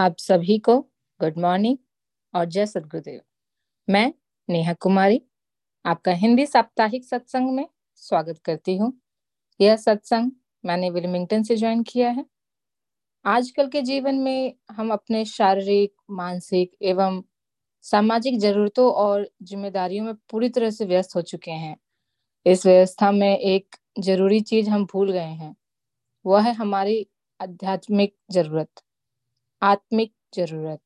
आप सभी को गुड मॉर्निंग और जय सदगुरुदेव। मैं नेहा कुमारी, आपका हिंदी साप्ताहिक सत्संग में स्वागत करती हूँ। यह सत्संग मैंने विलमिंगटन से ज्वाइन किया है। आजकल के जीवन में हम अपने शारीरिक, मानसिक एवं सामाजिक जरूरतों और जिम्मेदारियों में पूरी तरह से व्यस्त हो चुके हैं। इस व्यवस्था में एक ज़रूरी चीज़ हम भूल गए हैं, वह है हमारी आध्यात्मिक ज़रूरत। आत्मिक ज़रूरत।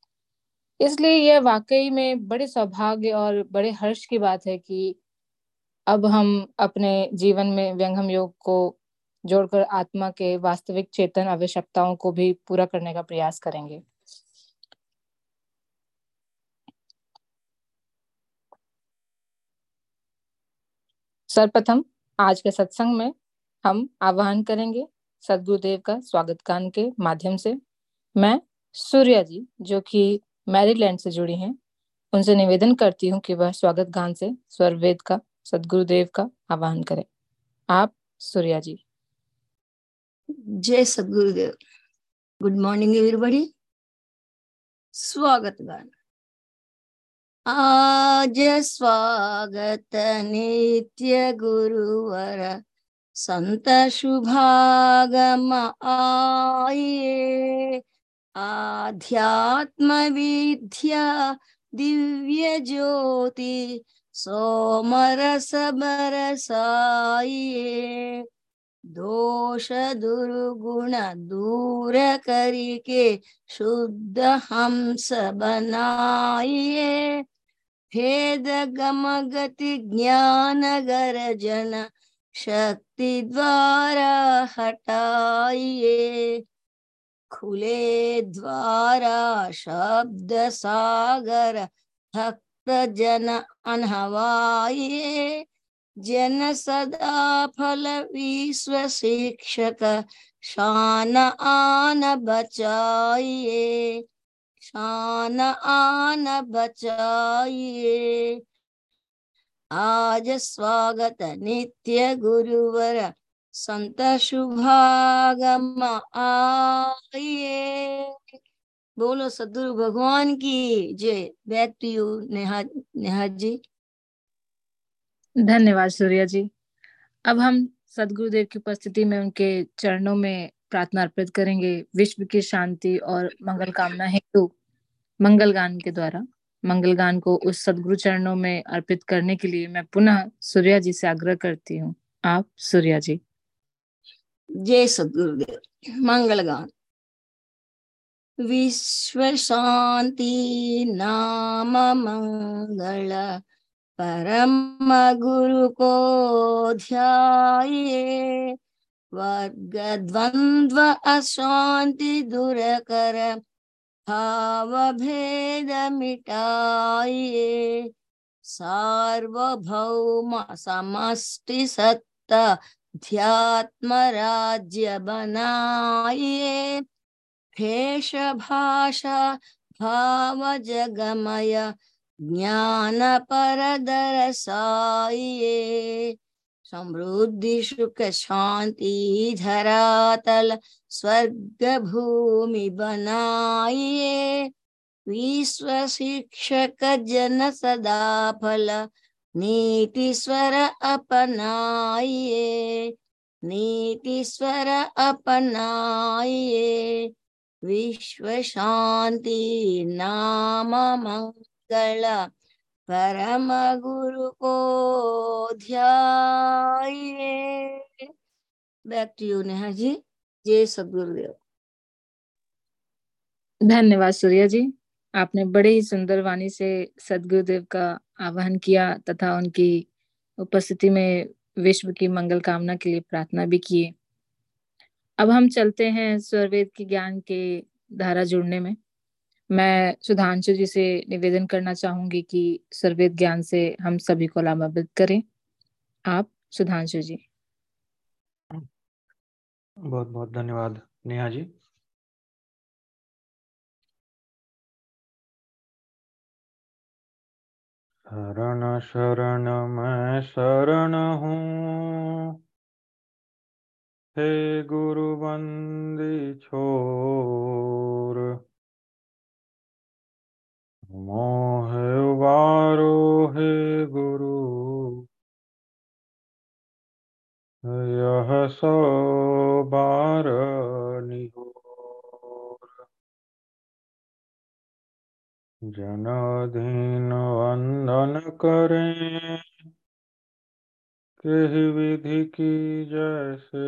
इसलिए यह वाकई में बड़े सौभाग्य और बड़े हर्ष की बात है कि अब हम अपने जीवन में व्यंगम योग को जोड़कर आत्मा के वास्तविक चेतन आवश्यकताओं को भी पूरा करने का प्रयास करेंगे। सर्वप्रथम आज के सत्संग में हम आह्वान करेंगे, सदगुरुदेव का स्वागत गान के माध्यम से। मैं सूर्या जी, जो कि मैरीलैंड से जुड़ी हैं, उनसे निवेदन करती हूँ कि वह स्वागत गान से स्वरवेद का, सदगुरुदेव का आह्वान करें। आप, सूर्या जी। जय सदगुरुदेव। गुड मॉर्निंग एवरीबॉडी स्वागत गान। आज स्वागत नित्य गुरुवर, संत शुभागम आए आध्यात्म विद्या दिव्य ज्योति सोमरस बरसाइए दोष दुर्गुण दूर करके शुद्ध हंस बनाइए भेद गम गति ज्ञान गर्जन शक्ति द्वारा हटाइए खुले द्वारा शब्द सागर, भक्त जन अनहवाइए जन सदा फल विश्व शिक्षक, शान आन बचाइए शान आन बचाइए आज स्वागत नित्य गुरुवर। संत शुभागम आइए। बोलो सदगुरु भगवान की जय। Back to you Neha Neha ji. धन्यवाद सूर्या जी। अब हम सदगुरुदेव की उपस्थिति में उनके चरणों में प्रार्थना अर्पित करेंगे। विश्व की शांति और मंगल कामना हेतु मंगल गान के द्वारा। मंगल गान को उस सदगुरु चरणों में अर्पित करने के लिए मैं पुनः सूर्या जी से आग्रह करती हूँ। आप सूर्या जी। जय सदगुरुदेव मंगल गान विश्व शांति नाम मंगल परम गुरु को ध्याये वर्ग द्वंद्व अशांति दूर कर भाव भेद मिटाइए सार्वभौम समष्टि सत्ता ध्यात्म राज्य बनाइए। भेष भाषा भाव जगमय ज्ञान पर दरसाइए समृद्धि, सुख, शांति, धरातल स्वर्ग भूमि बनाइए। विश्व शिक्षक जन सदा फल नीति स्वर अपनाइए नीति स्वर अपनाइए। विश्व शांति नाम मंगल, परम गुरु को ध्याइए। Back to you Neha ji जय सदगुरुदेव धन्यवाद सूर्या जी। आपने बड़े ही सुंदर वाणी से सदगुरुदेव का आह्वान किया तथा उनकी उपस्थिति में विश्व की मंगल कामना के लिए प्रार्थना भी किए अब हम चलते हैं स्वरवेद के ज्ञान के धारा जुड़ने में। मैं सुधांशु जी से निवेदन करना चाहूँगी कि स्वरवेद ज्ञान से हम सभी को लाभान्वित करें। आप, सुधांशु जी। बहुत बहुत धन्यवाद नेहा जी। शरण शरण मैं शरण हूँ हे गुरु बंदी छोर। मोह वारो हे गुरु। यह सो बार निहो। जनधीन वंदन करें। के विधि की जैसे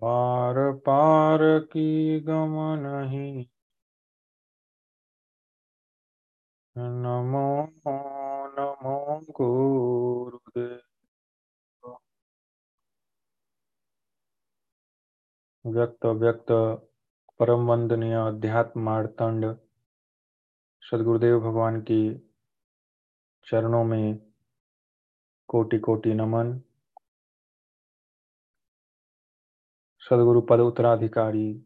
पार पार की गम नहीं। नमो नमो गुरुदेव। व्यक्त व्यक्त परम वंदनीय अध्यात्म मार्तंड सदगुरुदेव भगवान की चरणों में कोटि कोटि नमन। सदगुरु पद उत्तराधिकारी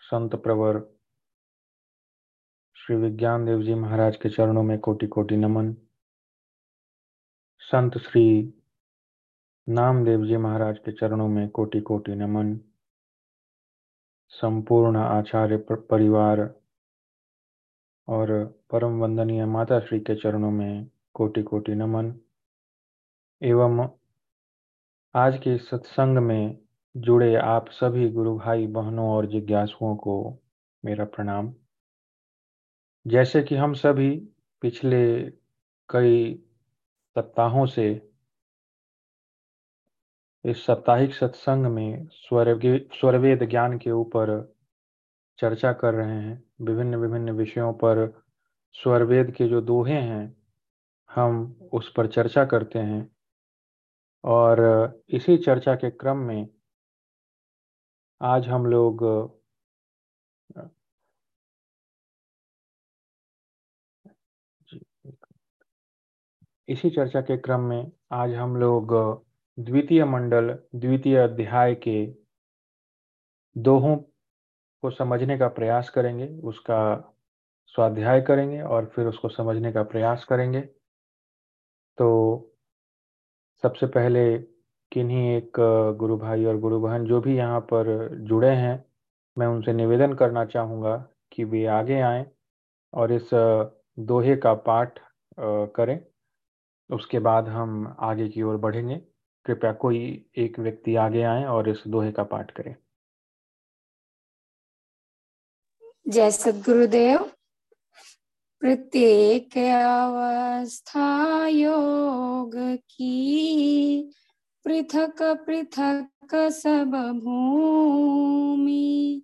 संत प्रवर श्री विज्ञान देव जी महाराज के चरणों में कोटि कोटि नमन। संत श्री नामदेव जी महाराज के चरणों में कोटि कोटि नमन। संपूर्ण आचार्य परिवार और परम वंदनीय माता श्री के चरणों में कोटि कोटि नमन। एवं आज के सत्संग में जुड़े आप सभी गुरु भाई बहनों और जिज्ञासुओं को मेरा प्रणाम। जैसे कि हम सभी पिछले कई सप्ताहों से इस साप्ताहिक सत्संग में स्वर स्वरवेद ज्ञान के ऊपर चर्चा कर रहे हैं। विभिन्न विभिन्न विषयों पर स्वरवेद के जो दोहे हैं, हम उस पर चर्चा करते हैं। और इसी चर्चा के क्रम में आज हम लोग इसी चर्चा के क्रम में आज हम लोग द्वितीय मंडल, द्वितीय अध्याय के दोहों को समझने का प्रयास करेंगे, उसका स्वाध्याय करेंगे और फिर उसको समझने का प्रयास करेंगे। तो सबसे पहले किन्हीं एक गुरु भाई और गुरु बहन जो भी यहाँ पर जुड़े हैं, मैं उनसे निवेदन करना चाहूँगा कि वे आगे आएँ और इस दोहे का पाठ करें। उसके बाद हम आगे की ओर बढ़ेंगे। कृपया कोई एक व्यक्ति आगे आए और इस दोहे का पाठ करें। जय सदगुरुदेव। प्रत्येक अवस्था योग की पृथक पृथक सब भूमि,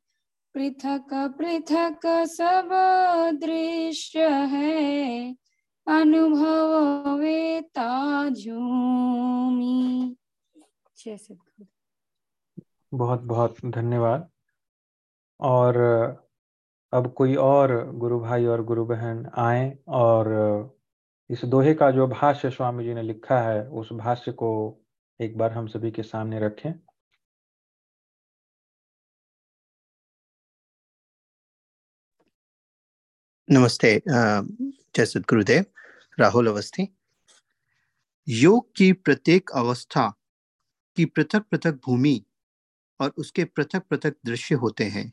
पृथक पृथक सब दृश्य है। अनुभव वेता झूमी बहुत बहुत धन्यवाद। और अब कोई और गुरु भाई और गुरु बहन आए और इस दोहे का जो भाष्य स्वामी जी ने लिखा है उस भाष्य को एक बार हम सभी के सामने रखें। नमस्ते जय सदगुरुदेव राहुल अवस्थी। योग की प्रत्येक अवस्था की पृथक पृथक भूमि और उसके पृथक पृथक दृश्य होते हैं,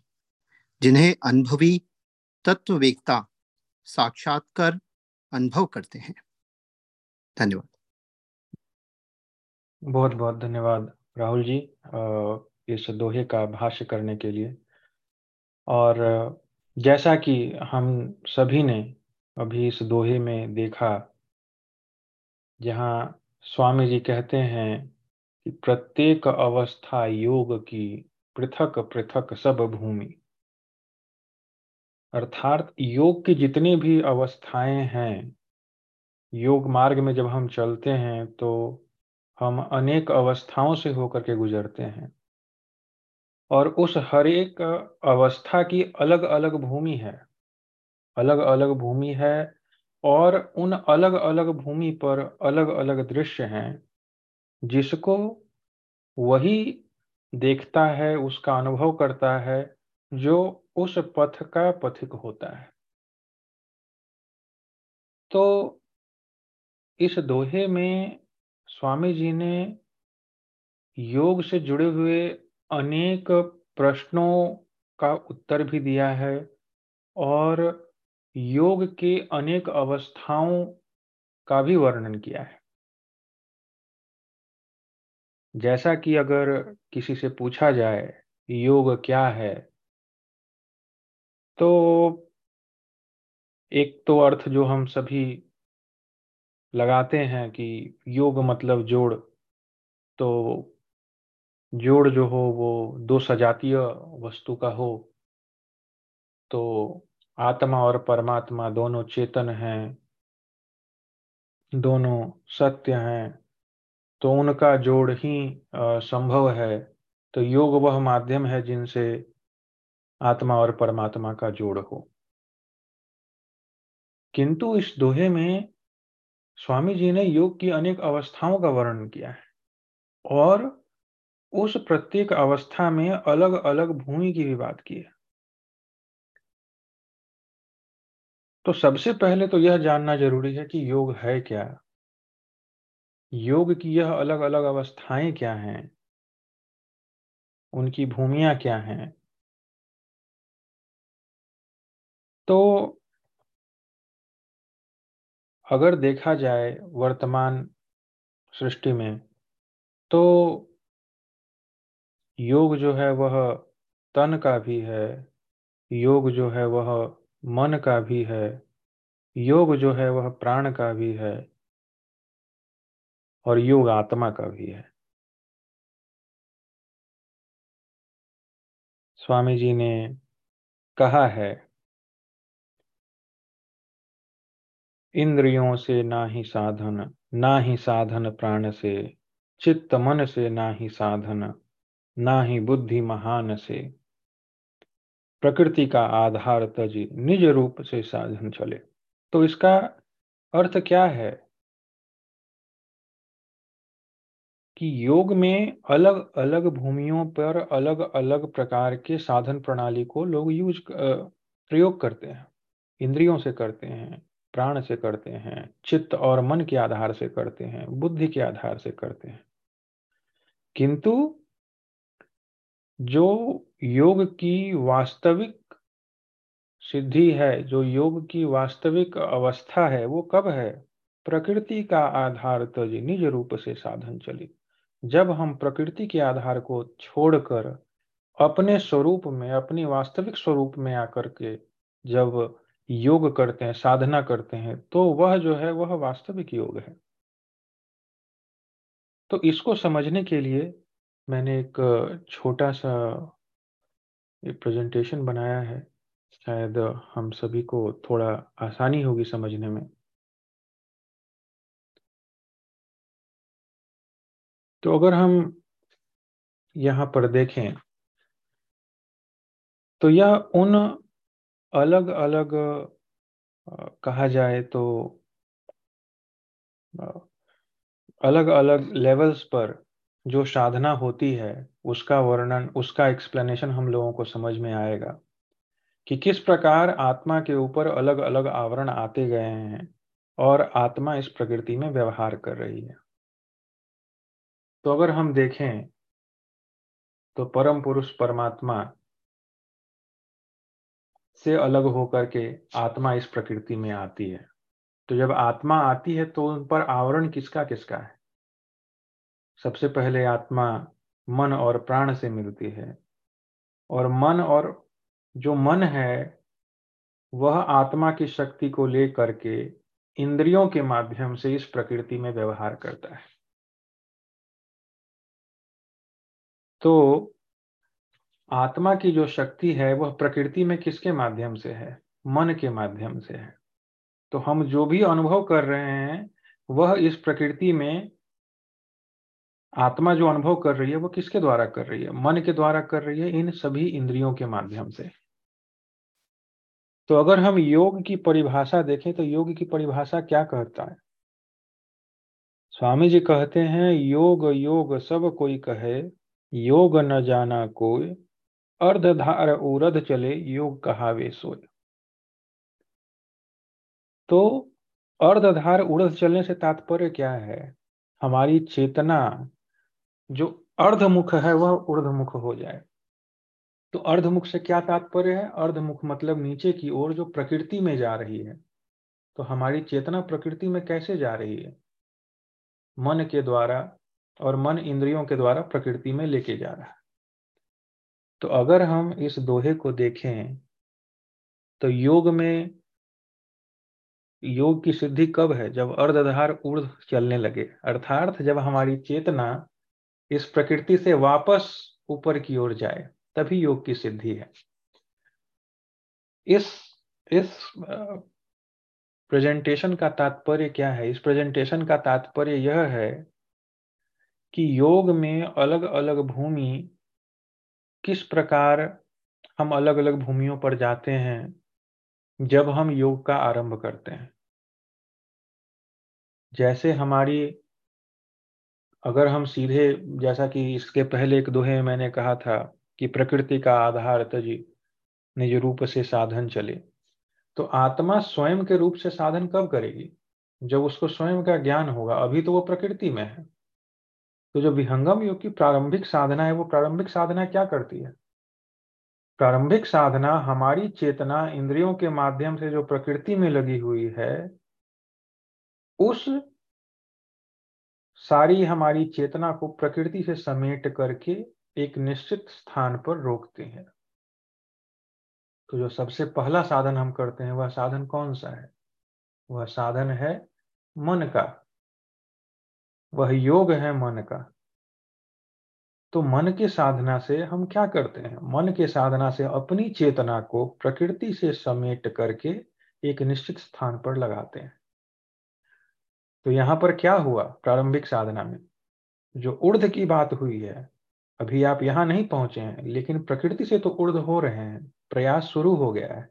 जिन्हें अनुभवी तत्ववेकता साक्षात्कार अनुभव करते हैं। धन्यवाद। बहुत बहुत धन्यवाद राहुल जी इस दोहे का भाष्य करने के लिए। और जैसा कि हम सभी ने अभी इस दोहे में देखा, जहाँ स्वामी जी कहते हैं कि प्रत्येक अवस्था योग की पृथक पृथक सब भूमि। अर्थात योग की जितनी भी अवस्थाएँ हैं, योग मार्ग में जब हम चलते हैं तो हम अनेक अवस्थाओं से होकर के गुजरते हैं। और उस हर एक अवस्था की अलग अलग भूमि है। अलग अलग भूमि है और उन अलग अलग भूमि पर अलग अलग दृश्य हैं। जिसको वही देखता है, उसका अनुभव करता है, जो उस पथ का पथिक होता है। तो इस दोहे में स्वामी जी ने योग से जुड़े हुए अनेक प्रश्नों का उत्तर भी दिया है और योग के अनेक अवस्थाओं का भी वर्णन किया है। जैसा कि अगर किसी से पूछा जाए, योग क्या है? तो एक तो अर्थ जो हम सभी लगाते हैं कि योग मतलब जोड़ तो जोड़ जो हो वो दो सजातीय वस्तु का हो तो आत्मा और परमात्मा दोनों चेतन हैं, दोनों सत्य हैं तो उनका जोड़ ही संभव है। तो योग वह माध्यम है जिनसे आत्मा और परमात्मा का जोड़ हो। किंतु इस दोहे में स्वामी जी ने योग की अनेक अवस्थाओं का वर्णन किया है और उस प्रत्येक अवस्था में अलग अलग भूमि की भी बात की है। तो सबसे पहले तो यह जानना ज़रूरी है कि योग है क्या? योग की यह अलग अलग अवस्थाएँ क्या हैं? उनकी भूमिया क्या हैं? तो अगर देखा जाए वर्तमान सृष्टि में तो योग जो है वह तन का भी है, योग जो है वह मन का भी है, योग जो है वह प्राण का भी है और योग आत्मा का भी है। स्वामी जी ने कहा है, इंद्रियों से ना ही साधन, ना ही साधन प्राण से, चित्त मन से ना ही साधन, ना ही बुद्धि महान से। प्रकृति का आधार तजी निज रूप से साधन चले। तो इसका अर्थ क्या है? कि योग में अलग अलग भूमियों पर अलग अलग प्रकार के साधन प्रणाली को लोग यूज़ प्रयोग करते हैं। इंद्रियों से करते हैं, प्राण से करते हैं, चित्त और मन के आधार से करते हैं, बुद्धि के आधार से करते हैं। किंतु जो योग की वास्तविक सिद्धि है, जो योग की वास्तविक अवस्था है, वो कब है? प्रकृति का आधार तज निज रूप से साधन चली जब हम प्रकृति के आधार को छोड़कर अपने स्वरूप में, अपनी वास्तविक स्वरूप में आकर के जब योग करते हैं, साधना करते हैं तो वह जो है, वह वास्तविक योग है। तो इसको समझने के लिए मैंने एक छोटा सा प्रेजेंटेशन बनाया है, शायद हम सभी को थोड़ा आसानी होगी समझने में। तो अगर हम यहाँ पर देखें तो यह उन अलग अलग कहा जाए तो अलग अलग लेवल्स पर जो साधना होती है, उसका वर्णन, उसका एक्सप्लेनेशन हम लोगों को समझ में आएगा कि किस प्रकार आत्मा के ऊपर अलग अलग आवरण आते गए हैं और आत्मा इस प्रकृति में व्यवहार कर रही है। तो अगर हम देखें तो परम पुरुष परमात्मा से अलग होकर के आत्मा इस प्रकृति में आती है। तो जब आत्मा आती है तो उन पर आवरण किसका किसका है? सबसे पहले आत्मा मन और प्राण से मिलती है। और मन और जो मन है, वह आत्मा की शक्ति को ले करके इंद्रियों के माध्यम से इस प्रकृति में व्यवहार करता है। तो आत्मा की जो शक्ति है, वह प्रकृति में किसके माध्यम से है? मन के माध्यम से है। तो हम जो भी अनुभव कर रहे हैं, वह इस प्रकृति में आत्मा जो अनुभव कर रही है, वो किसके द्वारा कर रही है? मन के द्वारा कर रही है इन सभी इंद्रियों के माध्यम से। तो अगर हम योग की परिभाषा देखें तो योग की परिभाषा क्या कहता है? स्वामी जी कहते हैं, योग योग, सब कोई कहे, योग न जाना कोई, अर्धधार उरध चले, योग कहावे सोए। तो अर्धधार उड़द चलने से तात्पर्य क्या है? हमारी चेतना जो अर्धमुख है, वह ऊर्धमुख हो जाए। तो अर्धमुख से क्या तात्पर्य है? अर्धमुख मतलब नीचे की ओर जो प्रकृति में जा रही है। तो हमारी चेतना प्रकृति में कैसे जा रही है? मन के द्वारा और मन इंद्रियों के द्वारा प्रकृति में लेके जा रहा है। तो अगर हम इस दोहे को देखें तो योग में, योग की सिद्धि कब है? जब अर्धधार ऊर्ध चलने लगे। अर्थार्थ जब हमारी चेतना इस प्रकृति से वापस ऊपर की ओर जाए, तभी योग की सिद्धि है। इस इस प्रेजेंटेशन का तात्पर्य क्या है? इस प्रेजेंटेशन का तात्पर्य यह है कि योग में अलग अलग भूमि किस प्रकार हम अलग अलग भूमियों पर जाते हैं, जब हम योग का आरंभ करते हैं। जैसे हमारी अगर हम सीधे, जैसा कि इसके पहले एक दोहे मैंने कहा था कि प्रकृति का आधार तजी निज रूप से साधन चले तो आत्मा स्वयं के रूप से साधन कब करेगी? जब उसको स्वयं का ज्ञान होगा, अभी तो वो प्रकृति में है। तो जो विहंगम योग की प्रारंभिक साधना है, वो प्रारंभिक साधना क्या करती है? प्रारंभिक साधना हमारी चेतना इंद्रियों के माध्यम से जो प्रकृति में लगी हुई है, उस सारी हमारी चेतना को प्रकृति से समेट करके एक निश्चित स्थान पर रोकते हैं। तो जो सबसे पहला साधन हम करते हैं, वह साधन कौन सा है? वह साधन है मन का। वह योग है मन का। तो मन के साधना से हम क्या करते हैं? मन के साधना से अपनी चेतना को प्रकृति से समेट करके एक निश्चित स्थान पर लगाते हैं। तो यहाँ पर क्या हुआ प्रारंभिक साधना में? जो उर्ध की बात हुई है, अभी आप यहाँ नहीं पहुँचे हैं, लेकिन प्रकृति से तो उर्ध हो रहे हैं, प्रयास शुरू हो गया है।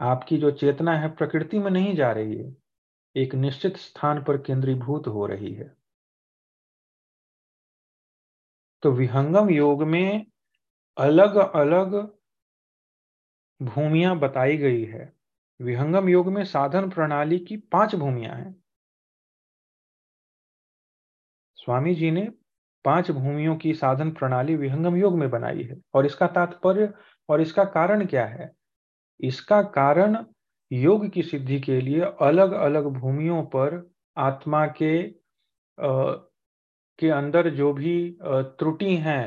आपकी जो चेतना है प्रकृति में नहीं जा रही है, एक निश्चित स्थान पर केंद्रीभूत हो रही है। तो विहंगम योग में अलग अलग भूमियाँ बताई गई है। विहंगम योग में साधन प्रणाली की पाँच भूमियाँ हैं। स्वामी जी ने पाँच भूमियों की साधन प्रणाली विहंगम योग में बनाई है। और इसका तात्पर्य और इसका कारण क्या है? इसका कारण योग की सिद्धि के लिए अलग अलग भूमियों पर आत्मा के आ, के अंदर जो भी त्रुटि हैं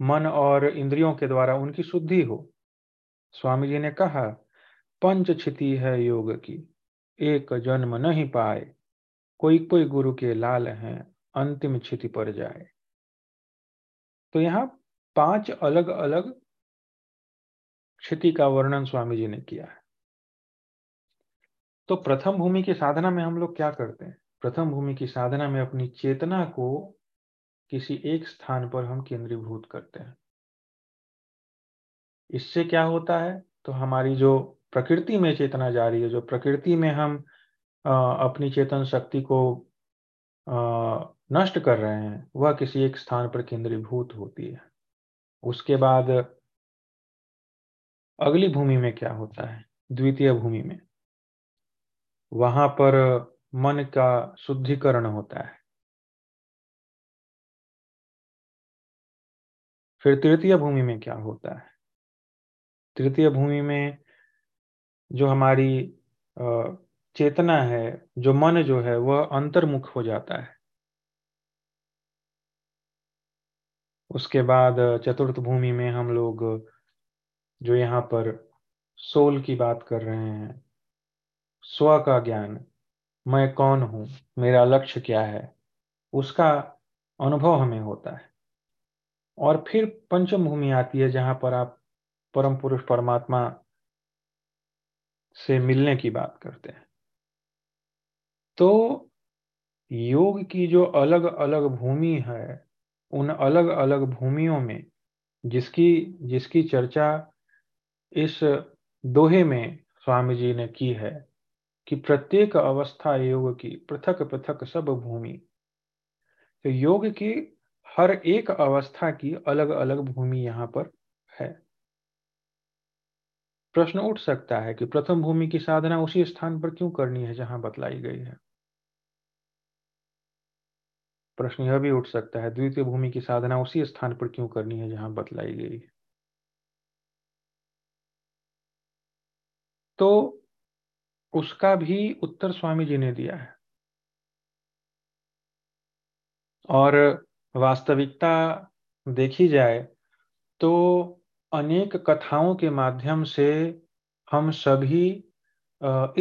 मन और इंद्रियों के द्वारा उनकी शुद्धि हो। स्वामी जी ने कहा पंच छिति है योग की एक जन्म नहीं पाए कोई कोई गुरु के लाल हैं अंतिम क्षिति पर जाए। तो यहाँ पाँच अलग अलग क्षिति का वर्णन स्वामी जी ने किया है। तो प्रथम भूमि की साधना में हम लोग क्या करते हैं? प्रथम भूमि की साधना में अपनी चेतना को किसी एक स्थान पर हम केंद्रीभूत करते हैं। इससे क्या होता है? तो हमारी जो प्रकृति में चेतना जा रही है, जो प्रकृति में हम अपनी चेतन शक्ति को नष्ट कर रहे हैं, वह किसी एक स्थान पर केंद्रीभूत होती है। उसके बाद अगली भूमि में क्या होता है? द्वितीय भूमि में। वहाँ पर मन का शुद्धिकरण होता है। फिर तृतीय भूमि में क्या होता है? तृतीय भूमि में जो हमारी चेतना है, जो मन जो है, वह अंतर्मुख हो जाता है। उसके बाद चतुर्थ भूमि में हम लोग जो यहाँ पर सोल की बात कर रहे हैं, स्व का ज्ञान, मैं कौन हूँ, मेरा लक्ष्य क्या है, उसका अनुभव हमें होता है। और फिर पंचम भूमि आती है जहाँ पर आप परम पुरुष परमात्मा से मिलने की बात करते हैं। तो योग की जो अलग अलग भूमि है उन अलग अलग भूमियों में जिसकी जिसकी चर्चा इस दोहे में स्वामी जी ने की है कि प्रत्येक अवस्था योग की पृथक पृथक सब भूमि। तो योग की हर एक अवस्था की अलग अलग भूमि यहाँ पर है। प्रश्न उठ सकता है कि प्रथम भूमि की साधना उसी स्थान पर क्यों करनी है जहाँ बतलाई गई है? प्रश्न यह भी उठ सकता है, द्वितीय भूमि की साधना उसी स्थान पर क्यों करनी है जहाँ बतलाई गई? है तो उसका भी उत्तर स्वामी जी ने दिया है। और वास्तविकता देखी जाए तो अनेक कथाओं के माध्यम से हम सभी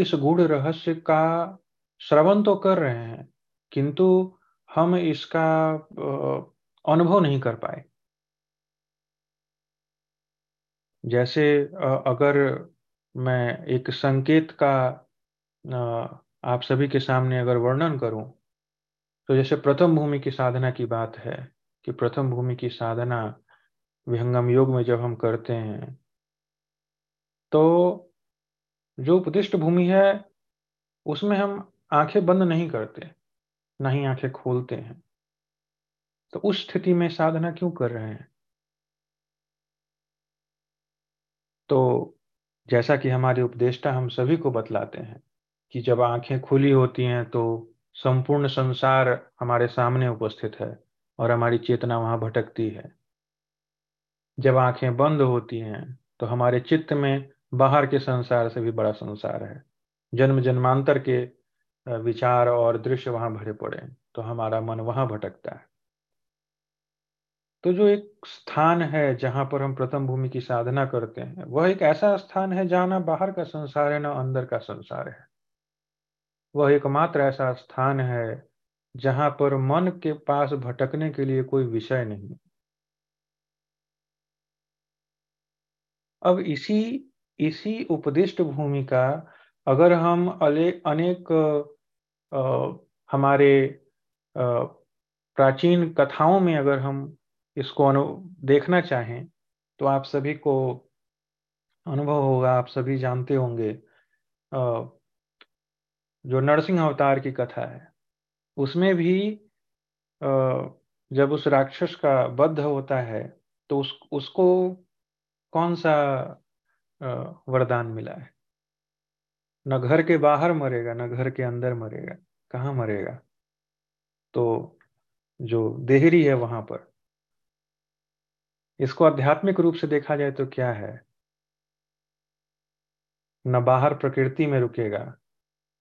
इस गूढ़ रहस्य का श्रवण तो कर रहे हैं, किंतु हम इसका अनुभव नहीं कर पाए। जैसे अगर मैं एक संकेत का आप सभी के सामने अगर वर्णन करूँ तो जैसे प्रथम भूमि की साधना की बात है कि प्रथम भूमि की साधना विहंगम योग में जब हम करते हैं तो जो उपदिष्ट भूमि है, उसमें हम आँखें बंद नहीं करते। ना ही आँखें खोलते हैं। तो उस स्थिति में साधना क्यों कर रहे हैं? तो जैसा कि हमारे उपदेष्टा हम सभी को बतलाते हैं कि जब आँखें खुली होती हैं तो संपूर्ण संसार हमारे सामने उपस्थित है और हमारी चेतना वहाँ भटकती है। जब आँखें बंद होती हैं तो हमारे चित्त में बाहर के संसार से भी बड़ा संसार है। जन्म जन्मांतर के विचार और दृश्य वहाँ भरे पड़े तो हमारा मन वहाँ भटकता है। तो जो एक स्थान है जहाँ पर हम प्रथम भूमि की साधना करते हैं, वह एक ऐसा स्थान है जहाँ ना बाहर का संसार है, ना अंदर का संसार है। वह एकमात्र ऐसा स्थान है जहाँ पर मन के पास भटकने के लिए कोई विषय नहीं। अब इसी इसी उपदिष्ट भूमि का अगर हम अनेक आ, हमारे आ, प्राचीन कथाओं में अगर हम इसको अनु देखना चाहें तो आप सभी को अनुभव होगा आप सभी जानते होंगे जो नरसिंह अवतार की कथा है उसमें भी जब उस राक्षस का बद्ध होता है तो उस उसको कौन सा वरदान मिला है? न घर के बाहर मरेगा, न घर के अंदर मरेगा, कहाँ मरेगा? तो जो देहरी है वहाँ पर, इसको आध्यात्मिक रूप से देखा जाए तो क्या है? न बाहर प्रकृति में रुकेगा,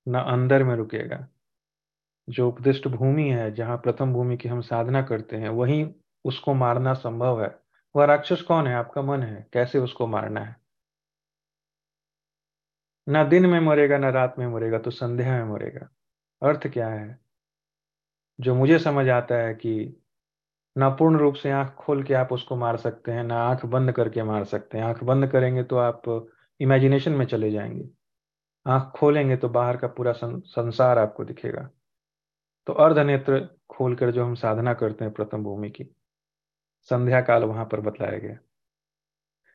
न अंदर में रुकेगा। जो उपदिष्ट भूमि है, जहाँ प्रथम भूमि की हम साधना करते हैं, वहीं उसको मारना संभव है। वह राक्षस कौन है? आपका मन है। कैसे उसको मारना है? ना दिन में मरेगा, ना रात में मरेगा तो संध्या में मरेगा। अर्थ क्या है? जो मुझे समझ आता है कि ना पूर्ण रूप से आँख खोल के आप उसको मार सकते हैं, ना आँख बंद करके मार सकते हैं। आँख बंद करेंगे तो आप इमेजिनेशन में चले जाएँगे। आँख खोलेंगे तो बाहर का पूरा संसार आपको दिखेगा। तो अर्ध नेत्र खोलकर जो हम साधना करते हैं प्रथम भूमि की संध्या काल वहाँ पर बतलाया गया।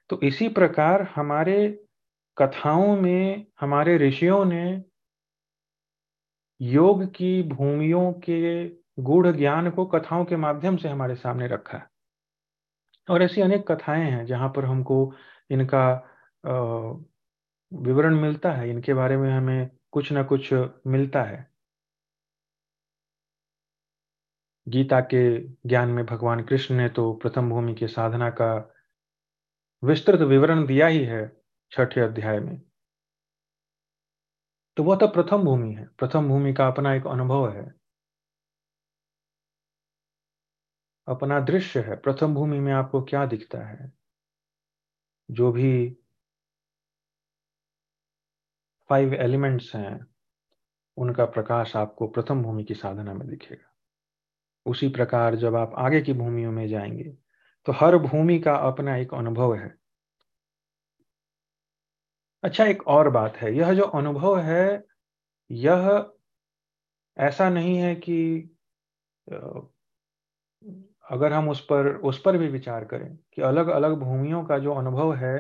तो इसी प्रकार हमारे कथाओं में हमारे ऋषियों ने योग की भूमियों के गूढ़ ज्ञान को कथाओं के माध्यम से हमारे सामने रखा है। और ऐसी अनेक कथाएँ हैं जहाँ पर हमको इनका विवरण मिलता है। इनके बारे में हमें कुछ ना कुछ मिलता है। गीता के ज्ञान में भगवान कृष्ण ने तो प्रथम भूमि के साधना का विस्तृत विवरण दिया ही है। छठे अध्याय में। तो वह तो प्रथम भूमि है। प्रथम भूमि का अपना एक अनुभव है। अपना दृश्य है। प्रथम भूमि में आपको क्या दिखता है? जो भी फाइव एलिमेंट्स हैं, उनका प्रकाश आपको प्रथम भूमि की साधना में दिखेगा। उसी प्रकार जब आप आगे की भूमियों में जाएँगे तो हर भूमि का अपना एक अनुभव है। अच्छा एक और बात है। यह जो अनुभव है, यह ऐसा नहीं है कि अगर हम उस पर उस पर भी विचार करें कि अलग अलग भूमियों का जो अनुभव है,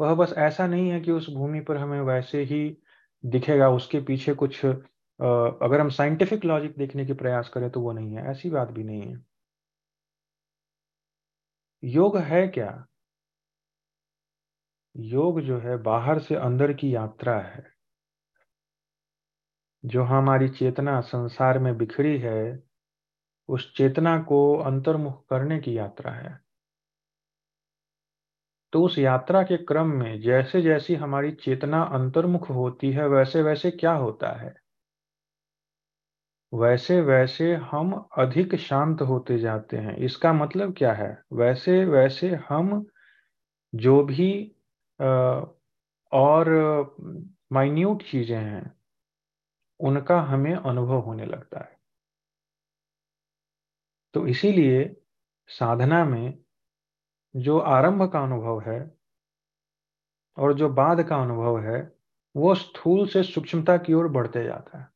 वह बस ऐसा नहीं है कि उस भूमि पर हमें वैसे ही दिखेगा, उसके पीछे कुछ अगर हम साइंटिफिक लॉजिक देखने की प्रयास करें तो वो नहीं है, ऐसी बात भी नहीं है। योग है क्या? योग जो है बाहर से अंदर की यात्रा है। जो हमारी चेतना संसार में बिखरी है, उस चेतना को अंतर्मुख करने की यात्रा है। तो उस यात्रा के क्रम में जैसे जैसी हमारी चेतना अंतर्मुख होती है वैसे वैसे क्या होता है? वैसे वैसे हम अधिक शांत होते जाते हैं। इसका मतलब क्या है? वैसे वैसे हम जो भी और माइन्यूट चीज़ें हैं, उनका हमें अनुभव होने लगता है। तो इसीलिए साधना में जो आरंभ का अनुभव है और जो बाद का अनुभव है, वो स्थूल से सूक्ष्मता की ओर बढ़ते जाता है।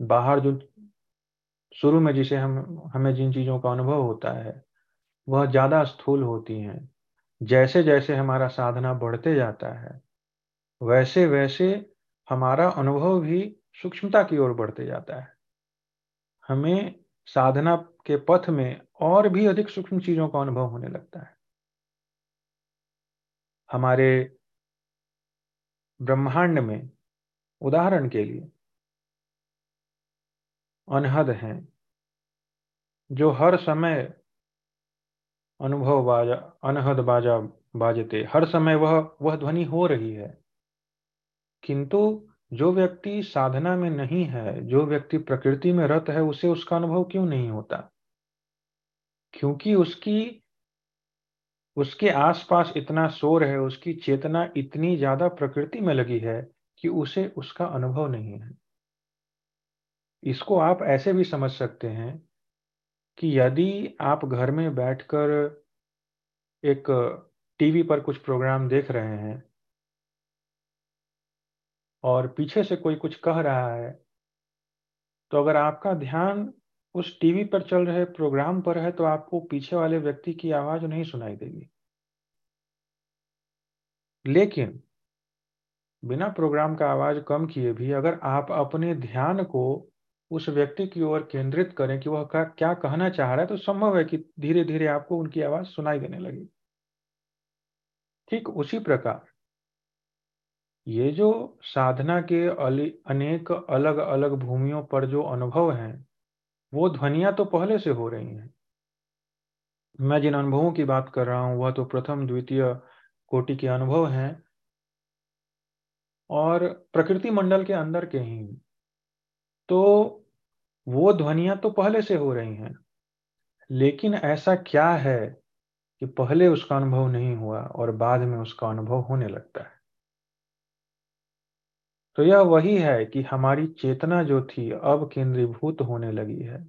बाहर जो शुरू में जिसे हम, हमें जिन चीज़ों का अनुभव होता है, वह ज़्यादा स्थूल होती हैं। जैसे जैसे हमारा साधना बढ़ते जाता है वैसे वैसे हमारा अनुभव भी सूक्ष्मता की ओर बढ़ते जाता है। हमें साधना के पथ में और भी अधिक सूक्ष्म चीज़ों का अनुभव होने लगता है। हमारे ब्रह्मांड में उदाहरण के लिए अनहद हैं, जो हर समय अनुभव बाजा, अनहद बाजा, बाजते। हर समय वह वह ध्वनि हो रही है। किंतु जो व्यक्ति साधना में नहीं है, जो व्यक्ति प्रकृति में रत है, उसे उसका अनुभव क्यों नहीं होता? क्योंकि उसकी, उसके आसपास इतना शोर है, उसकी चेतना इतनी ज़्यादा प्रकृति में लगी है कि उसे उसका अनुभव नहीं है। इसको आप ऐसे भी समझ सकते हैं कि यदि आप घर में बैठकर एक टीवी पर कुछ प्रोग्राम देख रहे हैं और पीछे से कोई कुछ कह रहा है तो अगर आपका ध्यान उस टीवी पर चल रहे प्रोग्राम पर है तो आपको पीछे वाले व्यक्ति की आवाज़ नहीं सुनाई देगी। लेकिन बिना प्रोग्राम का आवाज़ कम किए भी अगर आप अपने ध्यान को उस व्यक्ति की ओर केंद्रित करें कि वह क्या कहना चाह रहा है तो संभव है कि धीरे धीरे आपको उनकी आवाज़ सुनाई देने लगी ठीक उसी प्रकार, ये जो साधना के अनेक अलग अलग भूमियों पर जो अनुभव हैं, वो ध्वनिया तो पहले से हो रही हैं। मैं जिन अनुभवों की बात कर रहा हूँ, वह तो प्रथम, द्वितीय कोटि के अनुभव हैं। और प्रकृति मंडल के अंदर के ही। तो वो ध्वनिया तो पहले से हो रही हैं, लेकिन ऐसा क्या है कि पहले उसका अनुभव नहीं हुआ और बाद में उसका अनुभव होने लगता है? तो यह वही है कि हमारी चेतना जो थी, अब केंद्रीभूत होने लगी है।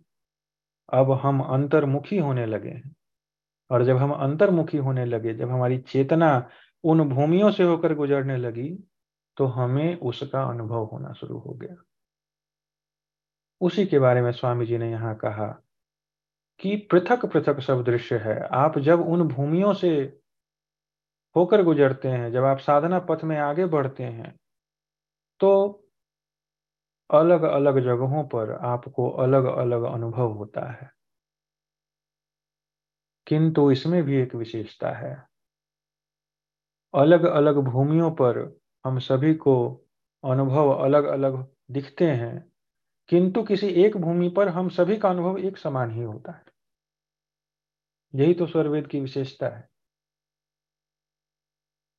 अब हम अंतर्मुखी होने लगे हैं। और जब हम अंतर्मुखी होने लगे, जब हमारी चेतना उन भूमियों से होकर गुजरने लगी तो हमें उसका अनुभव होना शुरू हो गया। उसी के बारे में स्वामी जी ने यहाँ कहा कि पृथक पृथक सब दृश्य है। आप जब उन भूमियों से होकर गुजरते हैं, जब आप साधना पथ में आगे बढ़ते हैं तो अलग अलग जगहों पर आपको अलग अलग अनुभव होता है। किंतु इसमें भी एक विशेषता है। अलग अलग भूमियों पर हम सभी को अनुभव अलग अलग दिखते हैं किंतु किसी एक भूमि पर हम सभी का अनुभव एक समान ही होता है। यही तो स्वरवेद की विशेषता है।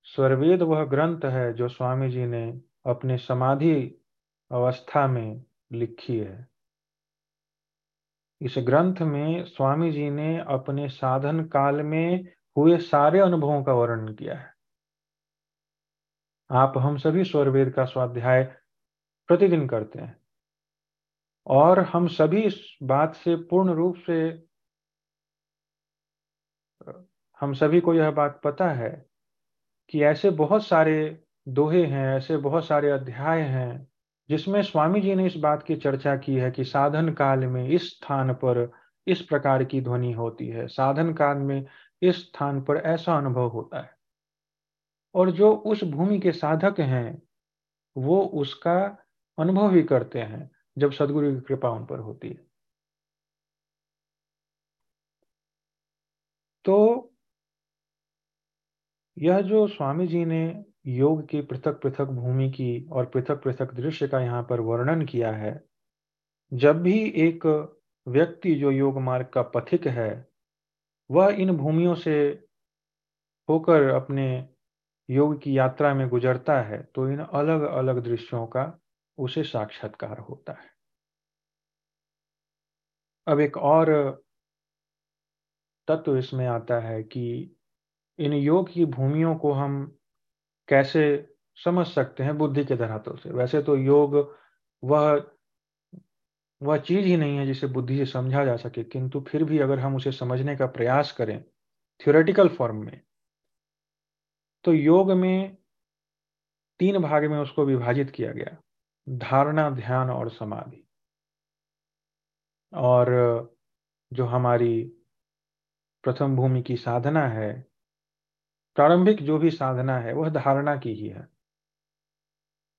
स्वरवेद वह ग्रंथ है जो स्वामी जी ने अपने समाधि अवस्था में लिखी है। इस ग्रंथ में स्वामी जी ने अपने साधन काल में हुए सारे अनुभवों का वर्णन किया है। आप हम सभी स्वरवेद का स्वाध्याय प्रतिदिन करते हैं। और हम सभी इस बात से पूर्ण रूप से, हम सभी को यह बात पता है कि ऐसे बहुत सारे दोहे हैं, ऐसे बहुत सारे अध्याय हैं, जिसमें स्वामी जी ने इस बात की चर्चा की है कि साधन काल में इस स्थान पर इस प्रकार की ध्वनि होती है। साधन काल में इस स्थान पर ऐसा अनुभव होता है। और जो उस भूमि के साधक हैं, वो उसका अनुभव भी करते हैं। जब सदगुरु की कृपा उन पर होती है। तो यह जो स्वामी जी ने योग की पृथक पृथक भूमि की और पृथक पृथक दृश्य का यहाँ पर वर्णन किया है, जब भी एक व्यक्ति जो योग मार्ग का पथिक है, वह इन भूमियों से होकर अपने योग की यात्रा में गुजरता है तो इन अलग अलग दृश्यों का उसे साक्षात्कार होता है। अब एक और तत्व इसमें आता है कि इन योग की भूमियों को हम कैसे समझ सकते हैं बुद्धि के धरातल से। वैसे तो योग वह वह चीज़ ही नहीं है जिसे बुद्धि से समझा जा सके, किंतु फिर भी अगर हम उसे समझने का प्रयास करें थियोरेटिकल फॉर्म में तो योग में तीन भाग में उसको विभाजित किया गया। धारणा, ध्यान और समाधि। और जो हमारी प्रथम भूमि की साधना है, प्रारंभिक जो भी साधना है, वह धारणा की ही है।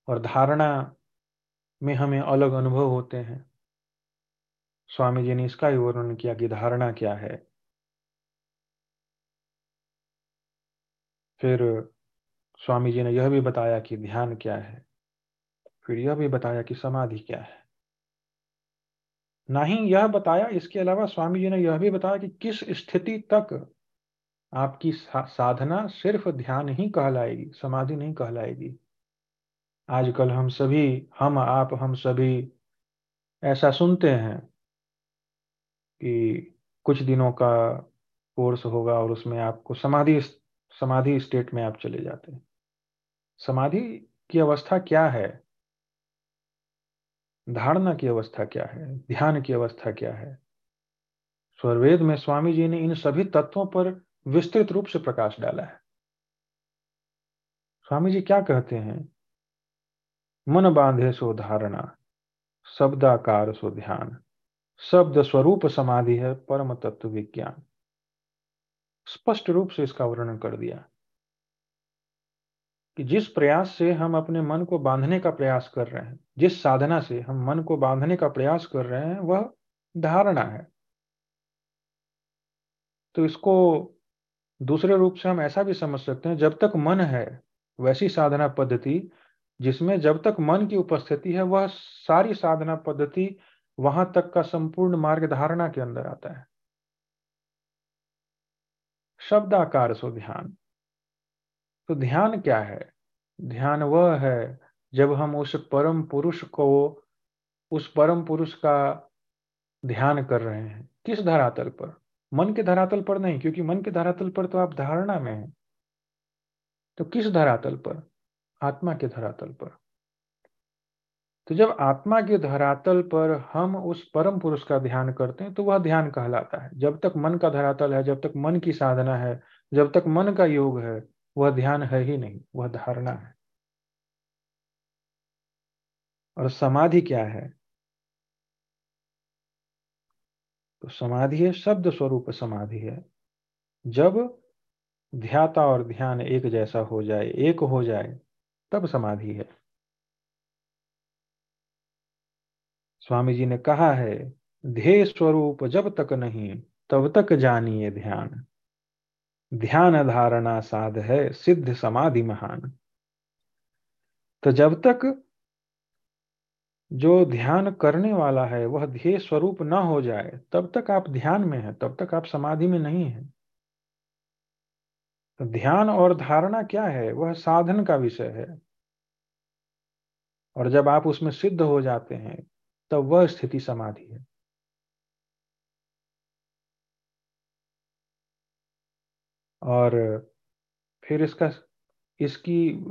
और धारणा में हमें अलग अनुभव होते हैं। स्वामी जी ने इसका ही वर्णन किया कि धारणा क्या है। फिर स्वामी जी ने यह भी बताया कि ध्यान क्या है। फिर यह भी बताया कि समाधि क्या है। ना ही यह बताया, इसके अलावा स्वामी जी ने यह भी बताया कि किस स्थिति तक आपकी साधना सिर्फ़ ध्यान ही कहलाएगी, समाधि नहीं कहलाएगी। आजकल हम सभी, हम, आप, हम सभी ऐसा सुनते हैं कि कुछ दिनों का कोर्स होगा और उसमें आपको समाधि समाधि स्टेट में आप चले जाते हैं। समाधि की अवस्था क्या है? धारणा की अवस्था क्या है? ध्यान की अवस्था क्या है? स्वरवेद में स्वामी जी ने इन सभी तत्वों पर विस्तृत रूप से प्रकाश डाला है। स्वामी जी क्या कहते हैं? मन बांधे सो धारणा, शब्दाकार सो ध्यान, शब्द स्वरूप समाधि है परम तत्व विज्ञान। स्पष्ट रूप से इसका वर्णन कर दिया। कि जिस प्रयास से हम अपने मन को बांधने का प्रयास कर रहे हैं, जिस साधना से हम मन को बांधने का प्रयास कर रहे हैं, वह धारणा है। तो इसको दूसरे रूप से हम ऐसा भी समझ सकते हैं, जब तक मन है, वैसी साधना पद्धति, जिसमें जब तक मन की उपस्थिति है, वह सारी साधना पद्धति वहाँ तक का संपूर्ण मार्ग धारणा के अंदर आता है। शब्दाकार सो ध्यान। तो ध्यान क्या है? ध्यान वह है, जब हम उस परम पुरुष को, उस परम पुरुष का ध्यान कर रहे हैं। किस धरातल पर? मन के धरातल पर नहीं, क्योंकि मन के धरातल पर तो आप धारणा में हैं। तो किस धरातल पर? आत्मा के धरातल पर। तो जब आत्मा के धरातल पर हम उस परम पुरुष का ध्यान करते हैं तो वह ध्यान कहलाता है। जब तक मन का धरातल है, जब तक मन की साधना है, जब तक मन का योग है वह ध्यान है ही नहीं, वह धारणा है। और समाधि क्या है? तो समाधि है, शब्द स्वरूप समाधि है। जब ध्याता और ध्यान एक जैसा हो जाए, एक हो जाए, तब समाधि है। स्वामी जी ने कहा है, ध्येय स्वरूप जब तक नहीं, तब तक जानिए ध्यान। ध्यान धारणा साध है, सिद्ध समाधि महान। तो जब तक जो ध्यान करने वाला है, वह ध्येय स्वरूप न हो जाए, तब तक आप ध्यान में है, तब तक आप समाधि में नहीं है। तो ध्यान और धारणा क्या है? वह साधन का विषय है। और जब आप उसमें सिद्ध हो जाते हैं, तब वह स्थिति समाधि है। और फिर इसका, इसकी,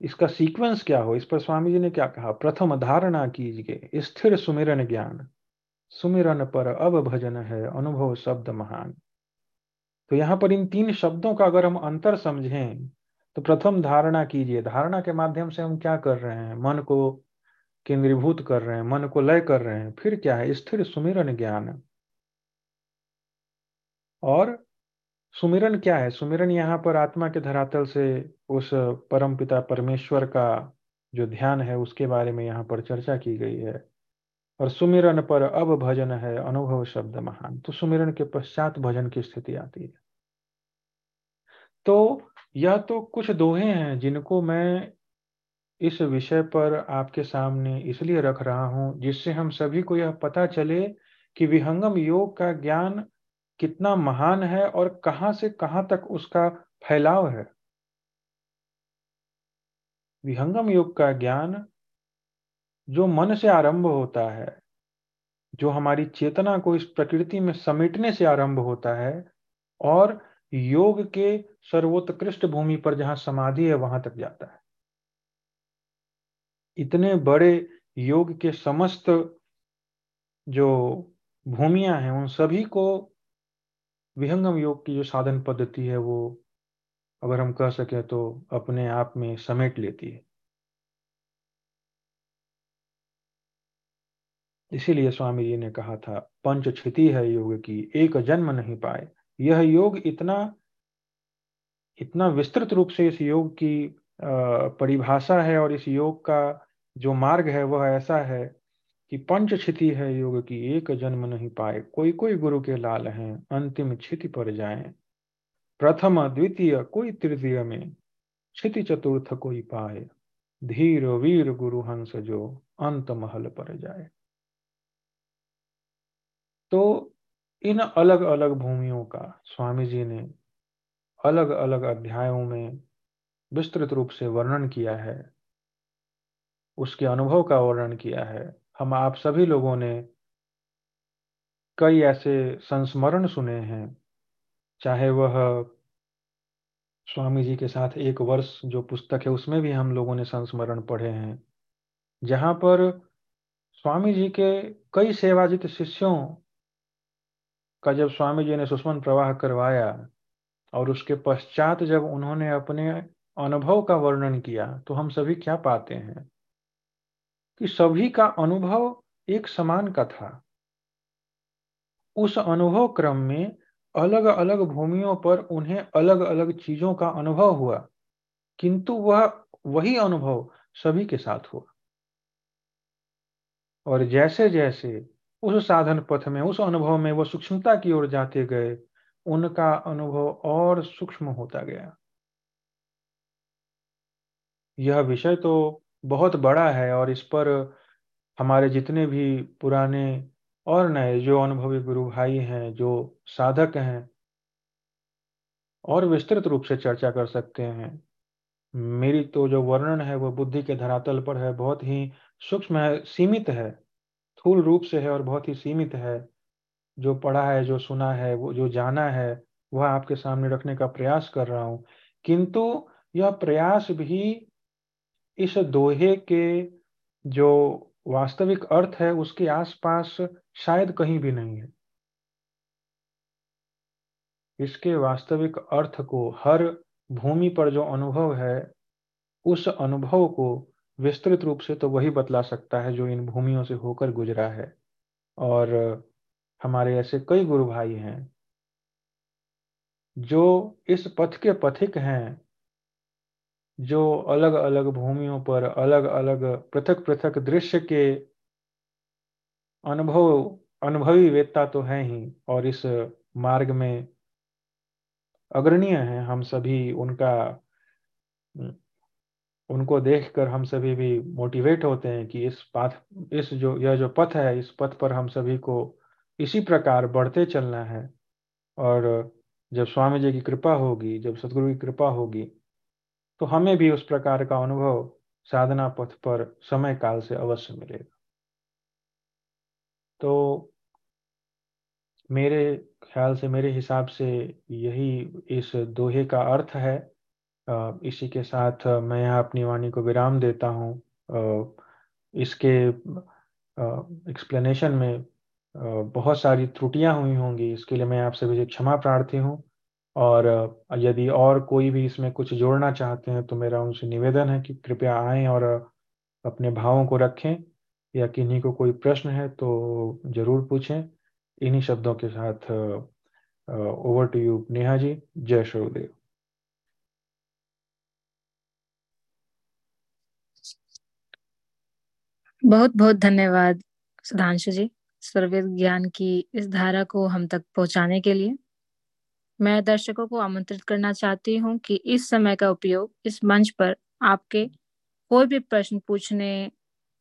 इसका सीक्वेंस क्या हो? इस पर स्वामी जी ने क्या कहा? प्रथम धारणा कीजिए, स्थिर सुमिरन ज्ञान। सुमिरन पर अब भजन है, अनुभव शब्द महान। तो यहाँ पर इन तीन शब्दों का अगर हम अंतर समझें तो प्रथम धारणा कीजिए। धारणा के माध्यम से हम क्या कर रहे हैं? मन को केंद्रीभूत कर रहे हैं, मन को लय कर रहे हैं। फिर क्या है? स्थिर सुमिरन ज्ञान। और सुमिरन क्या है? सुमिरन यहाँ पर आत्मा के धरातल से उस परम पिता परमेश्वर का जो ध्यान है, उसके बारे में यहाँ पर चर्चा की गई है। और सुमिरन पर अब भजन है, अनुभव शब्द महान। तो सुमिरन के पश्चात भजन की स्थिति आती है। तो यह तो कुछ दोहे हैं जिनको मैं इस विषय पर आपके सामने इसलिए रख रहा हूँ जिससे हम सभी को यह पता चले कि विहंगम योग का ज्ञान कितना महान है और कहाँ से कहाँ तक उसका फैलाव है। विहंगम योग का ज्ञान जो मन से आरंभ होता है, जो हमारी चेतना को इस प्रकृति में समेटने से आरंभ होता है और योग के सर्वोत्कृष्ट भूमि पर जहाँ समाधि है, वहाँ तक जाता है। इतने बड़े योग के समस्त जो भूमिया हैं, उन सभी को विहंगम योग की जो साधन पद्धति है, वो अगर हम कह सकें तो अपने आप में समेट लेती है। इसीलिए स्वामी जी ने कहा था, पंच क्षिति है योग की, एक जन्म नहीं पाए। यह योग इतना इतना विस्तृत रूप से इस योग की परिभाषा है और इस योग का जो मार्ग है, वह ऐसा है कि पंच क्षिति है योग की, एक जन्म नहीं पाए। कोई कोई गुरु के लाल हैं, अंतिम क्षिति पर जाए। प्रथम, द्वितीय, कोई तृतीय में क्षिति चतुर्थ कोई पाए। धीर, वीर, गुरु, हंस जो अंत महल पर जाए। तो इन अलग अलग भूमियों का स्वामी जी ने अलग अलग अध्यायों में विस्तृत रूप से वर्णन किया है। उसके अनुभव का वर्णन किया है। हम आप सभी लोगों ने कई ऐसे संस्मरण सुने हैं। चाहे वह स्वामी जी के साथ एक वर्ष जो पुस्तक है, उसमें भी हम लोगों ने संस्मरण पढ़े हैं, जहाँ पर स्वामी जी के कई सेवाजित शिष्यों का जब स्वामी जी ने सुषमन प्रवाह करवाया और उसके पश्चात जब उन्होंने अपने अनुभव का वर्णन किया तो हम सभी क्या पाते हैं? कि सभी का अनुभव एक समान का था उस अनुभव क्रम में अलग अलग भूमियों पर उन्हें अलग अलग चीज़ों का अनुभव हुआ, किंतु वह वही अनुभव सभी के साथ हुआ। और जैसे जैसे उस साधन पथ में, उस अनुभव में वह सूक्ष्मता की ओर जाते गए, उनका अनुभव और सूक्ष्म होता गया। यह विषय तो बहुत बड़ा है और इस पर हमारे जितने भी पुराने और नए जो अनुभवी गुरु भाई हैं, जो साधक हैं, और विस्तृत रूप से चर्चा कर सकते हैं। मेरी तो जो वर्णन है, वो बुद्धि के धरातल पर है, बहुत ही सूक्ष्म है, सीमित है, थूल रूप से है और बहुत ही सीमित है। जो पढ़ा है, जो सुना है, वो, जो जाना है, वह आपके सामने रखने का प्रयास कर रहा हूँ। किंतु यह प्रयास भी इस दोहे के जो वास्तविक अर्थ है, उसके आसपास शायद कहीं भी नहीं है। इसके वास्तविक अर्थ को, हर भूमि पर जो अनुभव है, उस अनुभव को विस्तृत रूप से तो वही बतला सकता है जो इन भूमियों से होकर गुजरा है। और हमारे ऐसे कई गुरु भाई हैं, जो इस पथ के पथिक हैं जो अलग अलग भूमियों पर अलग अलग पृथक पृथक दृश्य के अनुभव, अनुभवी वेत्ता तो है ही और इस मार्ग में अग्रणीय है हम सभी उनका, उनको देखकर हम सभी भी मोटिवेट होते हैं कि इस पाथ, इस जो, यह जो पथ है, इस पथ पर हम सभी को इसी प्रकार बढ़ते चलना है। और जब स्वामी जी की कृपा होगी, जब सदगुरु की कृपा होगी तो हमें भी उस प्रकार का अनुभव साधना पथ पर समय काल से अवश्य मिलेगा। तो मेरे ख्याल से, मेरे हिसाब से यही इस दोहे का अर्थ है। इसी के साथ मैं यहाँ अपनी वाणी को विराम देता हूँ। इसके एक्सप्लेनेशन में बहुत सारी त्रुटियाँ हुई होंगी, इसके लिए मैं आपसे भी क्षमा प्रार्थी हूँ। और यदि और कोई भी इसमें कुछ जोड़ना चाहते हैं तो मेरा उनसे निवेदन है कि कृपया आएँ और अपने भावों को रखें या किन्हीं को कोई प्रश्न है तो ज़रूर पूछें। इन्हीं शब्दों के साथ over to you Neha ji. जय श्रोदेव। बहुत बहुत धन्यवाद सुधांशु जी सर्वे ज्ञान की इस धारा को हम तक पहुँचाने के लिए। मैं दर्शकों को आमंत्रित करना चाहती हूँ कि इस समय का उपयोग इस मंच पर आपके कोई भी प्रश्न पूछने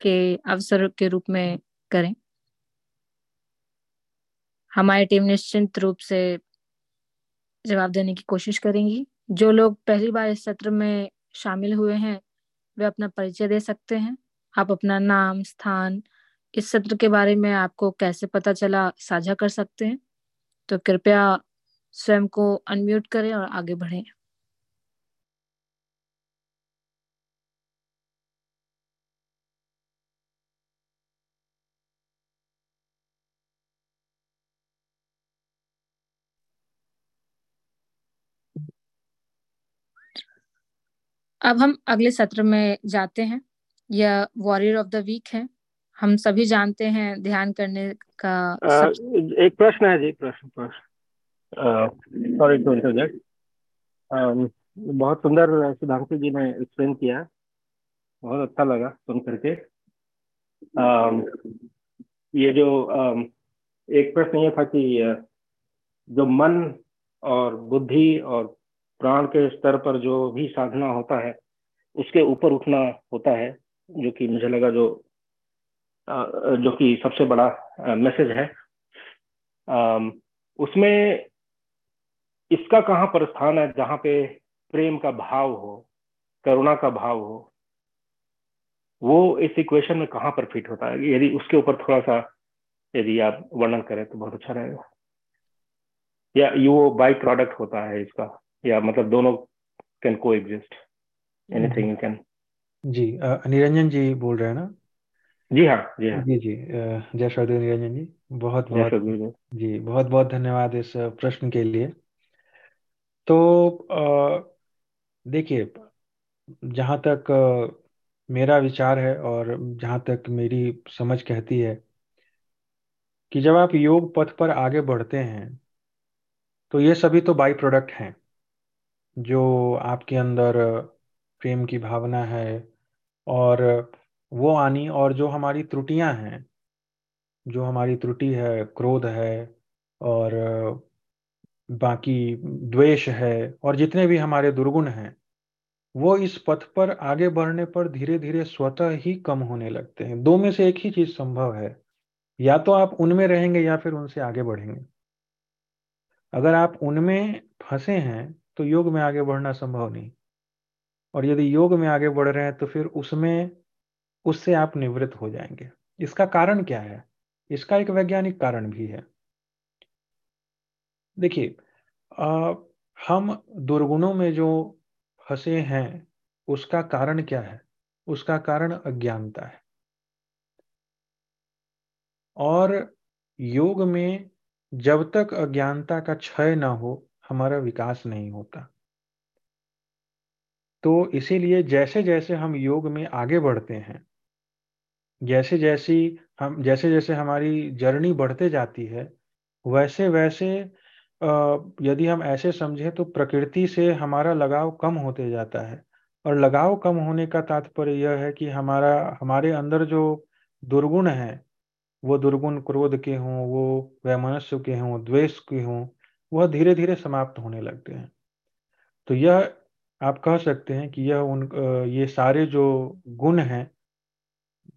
के अवसर के रूप में करें। हमारी टीम निश्चिंत रूप से जवाब देने की कोशिश करेंगी। जो लोग पहली बार इस सत्र में शामिल हुए हैं, वे अपना परिचय दे सकते हैं। आप अपना नाम, स्थान, इस सत्र के बारे में आपको कैसे पता चला, साझा कर सकते हैं। तो कृपया स्वयं को अनम्यूट करें और आगे बढ़ें। अब हम अगले सत्र में जाते हैं। यह वॉरियर ऑफ़ द वीक है। हम सभी जानते हैं ध्यान करने का सब... एक प्रश्न है जी प्रश्न प्रश्न। सॉरी टू इंटरजेक्ट बहुत सुंदर सुधांशु जी ने एक्सप्लेन किया। बहुत अच्छा लगा सुन करके। Um, ये जो um, एक प्रश्न ये था कि जो मन और बुद्धि और प्राण के स्तर पर जो भी साधना होता है उसके ऊपर उठना होता है जो कि मुझे लगा जो जो कि सबसे बड़ा मैसेज है। उसमें इसका कहाँ पर स्थान है जहाँ पे प्रेम का भाव हो करुणा का भाव हो? वो इस इक्वेशन में कहाँ पर फिट होता है? यदि उसके ऊपर थोड़ा सा यदि आप वर्णन करें तो बहुत अच्छा रहेगा। या ये वो बाई प्रोडक्ट होता है इसका या मतलब दोनों can coexist anything you can ji Niranjan ji बोल रहे हैं ना? जी हाँ जी हाँ। जी जी जय श्रद्धेव निरंजन जी बहुत बहुत जी बहुत बहुत धन्यवाद इस प्रश्न के लिए। तो देखिए, जहाँ तक मेरा विचार है और जहाँ तक मेरी समझ कहती है कि जब आप योग पथ पर आगे बढ़ते हैं तो ये सभी तो बाई प्रोडक्ट हैं, जो आपके अंदर प्रेम की भावना है और वो आनी और जो हमारी त्रुटियाँ हैं, जो हमारी त्रुटि है, क्रोध है और बाकी द्वेष है और जितने भी हमारे दुर्गुण हैं, वो इस पथ पर आगे बढ़ने पर धीरे धीरे स्वतः ही कम होने लगते हैं। दो में से एक ही चीज़ संभव है। या तो आप उनमें रहेंगे या फिर उनसे आगे बढ़ेंगे। अगर आप उनमें फंसे हैं तो योग में आगे बढ़ना संभव नहीं। और यदि योग में आगे बढ़ रहे हैं तो फिर उसमें, उससे आप निवृत्त हो जाएँगे। इसका कारण क्या है? इसका एक वैज्ञानिक कारण भी है। देखिए हम दुर्गुणों में जो फंसे हैं, उसका कारण क्या है? उसका कारण अज्ञानता है। और योग में जब तक अज्ञानता का क्षय ना हो, हमारा विकास नहीं होता। तो इसीलिए जैसे जैसे हम योग में आगे बढ़ते हैं जैसे जैसी हम जैसे जैसे हमारी जर्नी बढ़ते जाती है वैसे वैसे यदि हम ऐसे समझें तो प्रकृति से हमारा लगाव कम होते जाता है। और लगाव कम होने का तात्पर्य यह है कि हमारा, हमारे अंदर जो दुर्गुण है, वो दुर्गुण क्रोध के हों, वो वैमनस्य के हों, द्वेष के हों, वह धीरे धीरे समाप्त होने लगते हैं। तो यह आप कह सकते हैं कि यह उन ये सारे जो गुण हैं,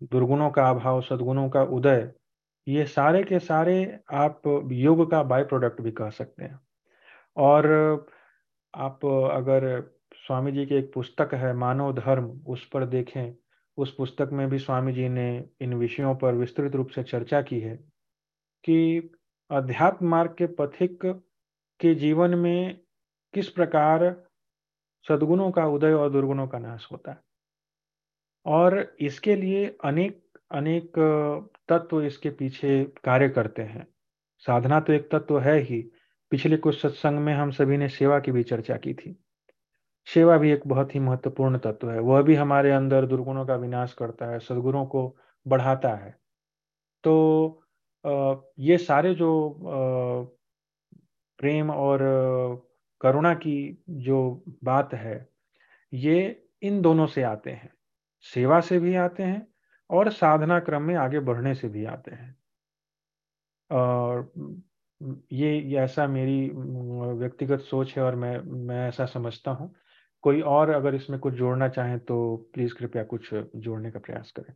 दुर्गुणों का अभाव, सद्गुणों का उदय ये सारे के सारे आप योग का बाय प्रोडक्ट भी कह सकते हैं। और आप अगर स्वामी जी की एक पुस्तक है, मानव धर्म, उस पर देखें, उस पुस्तक में भी स्वामी जी ने इन विषयों पर विस्तृत रूप से चर्चा की है कि अध्यात्म मार्ग के पथिक के जीवन में किस प्रकार सदगुणों का उदय और दुर्गुणों का नाश होता है। और इसके लिए अनेक अनेक तत्व इसके पीछे कार्य करते हैं। साधना तो एक तत्व है ही। पिछले कुछ सत्संग में हम सभी ने सेवा की भी चर्चा की थी। सेवा भी एक बहुत ही महत्वपूर्ण तत्व है। वह भी हमारे अंदर दुर्गुणों का विनाश करता है, सदगुणों को बढ़ाता है। तो ये सारे जो प्रेम और करुणा की जो बात है, ये इन दोनों से आते हैं। सेवा से भी आते हैं और साधना क्रम में आगे बढ़ने से भी आते हैं। और ये, ये ऐसा मेरी व्यक्तिगत सोच है और मैं मैं ऐसा समझता हूँ। कोई और अगर इसमें कुछ जोड़ना चाहे तो प्लीज़ कृपया कुछ जोड़ने का प्रयास करें।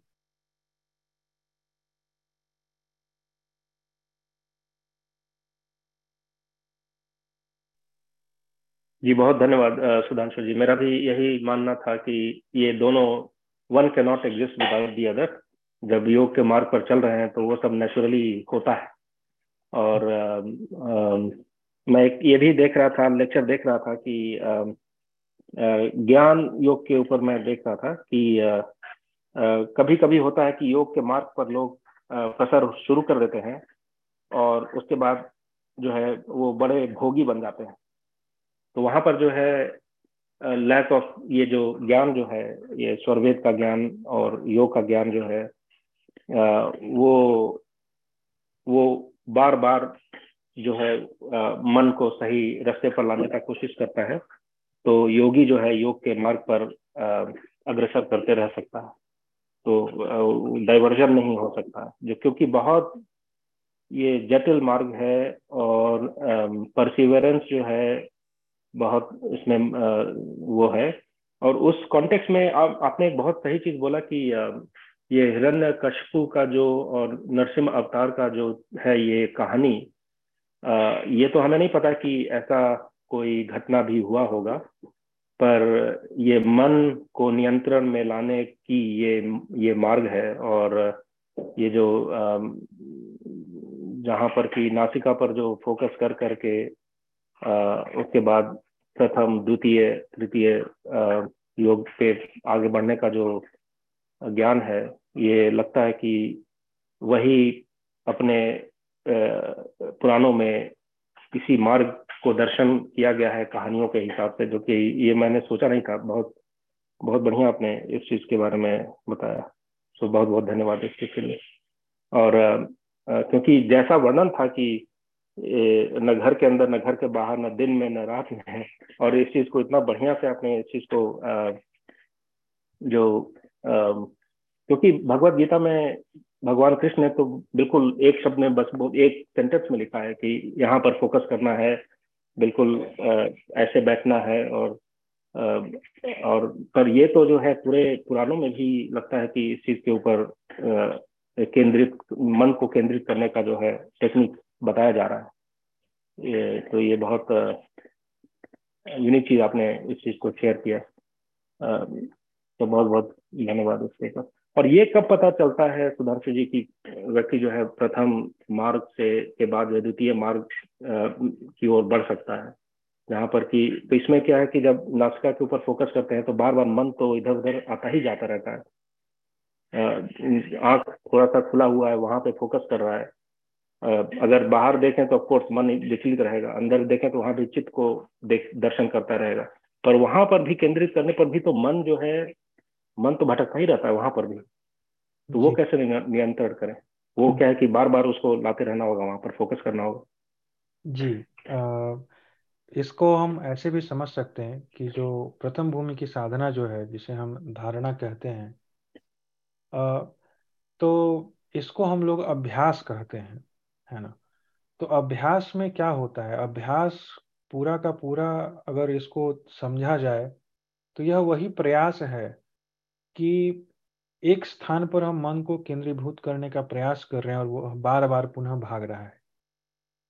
जी बहुत धन्यवाद सुधांशु जी। मेरा भी यही मानना था कि ये दोनों one can not exist without the other जब योग के मार्ग पर चल रहे हैं तो वो सब नेचुरली होता है। और आ, आ, मैं एक ये भी देख रहा था लेक्चर देख रहा था कि ज्ञान योग के ऊपर मैं देख रहा था कि कभी कभी होता है कि योग के मार्ग पर लोग कसर शुरू कर देते हैं और उसके बाद जो है वो बड़े भोगी बन जाते हैं। तो वहाँ पर जो है लैक ऑफ़ ये जो ज्ञान जो है, ये स्वरवेद का ज्ञान और योग का ज्ञान जो है वो वो बार बार जो है मन को सही रास्ते पर लाने का कोशिश करता है तो योगी जो है योग के मार्ग पर अग्रसर करते रह सकता है। तो डाइवर्जन नहीं हो सकता। जो क्योंकि बहुत ये जटिल मार्ग है और परसिवरेंस जो है बहुत इसमें वो है। और उस कॉन्टेक्स्ट में आप, आपने एक बहुत सही चीज़ बोला कि ये हिरण्य कशपु का जो और नरसिम्ह अवतार का जो है ये कहानी ये तो हमें नहीं पता कि ऐसा कोई घटना भी हुआ होगा, पर ये मन को नियंत्रण में लाने की ये ये मार्ग है। और ये जो जहाँ पर कि नासिका पर जो फोकस कर, करके उसके बाद प्रथम, द्वितीय, तृतीय योग पे आगे बढ़ने का जो ज्ञान है, ये लगता है कि वही अपने पुराणों में किसी मार्ग को दर्शन किया गया है कहानियों के हिसाब से, जो कि ये मैंने सोचा नहीं था। बहुत बहुत बढ़िया आपने इस चीज़ के बारे में बताया। सो बहुत बहुत धन्यवाद इसके के लिए। और क्योंकि जैसा वर्णन था कि न घर के अंदर, न घर के बाहर, न दिन में, न रात में और इस चीज़ को इतना बढ़िया से आपने इस चीज़ को जो क्योंकि भगवत गीता में भगवान कृष्ण ने तो बिल्कुल एक शब्द में बस एक सेंटेंस में लिखा है कि यहाँ पर फोकस करना है, बिल्कुल ऐसे बैठना है और और पर ये तो जो है पूरे पुराणों में भी लगता है कि इस चीज़ के ऊपर केंद्रित, मन को केंद्रित करने का जो है टेक्निक बताया जा रहा है। ये तो ये बहुत यूनिक चीज़ आपने इस चीज़ को शेयर किया। तो बहुत बहुत धन्यवाद उसके ऊपर। और ये कब पता चलता है सुधांशु जी की, व्यक्ति जो है प्रथम मार्ग से, के बाद द्वितीय मार्ग की ओर बढ़ सकता है? जहाँ पर कि तो इसमें क्या है कि जब नासिका के ऊपर फोकस करते हैं तो बार बार मन तो इधर उधर आता ही जाता रहता है। आँख थोड़ा सा खुला हुआ है, वहाँ पे फोकस कर रहा है। अगर बाहर देखें तो ऑफकोर्स मन विचलित रहेगा अंदर देखें तो वहाँ भी चित्त को देख दर्शन करता रहेगा। पर वहाँ पर भी केंद्रित करने पर भी तो मन जो है मन तो भटकता ही रहता है वहाँ पर भी। तो वो कैसे नियंत्रण करें? वो क्या है कि बार बार उसको लाते रहना होगा वहाँ पर फोकस करना होगा। जी आ, इसको हम ऐसे भी समझ सकते हैं कि जो प्रथम भूमि की साधना जो है जिसे हम धारणा कहते हैं आ, तो इसको हम लोग अभ्यास कहते हैं। है ना? तो अभ्यास में क्या होता है? अभ्यास पूरा का पूरा अगर इसको समझा जाए तो यह वही प्रयास है कि एक स्थान पर हम मन को केंद्रीभूत करने का प्रयास कर रहे हैं और वो बार बार पुनः भाग रहा है।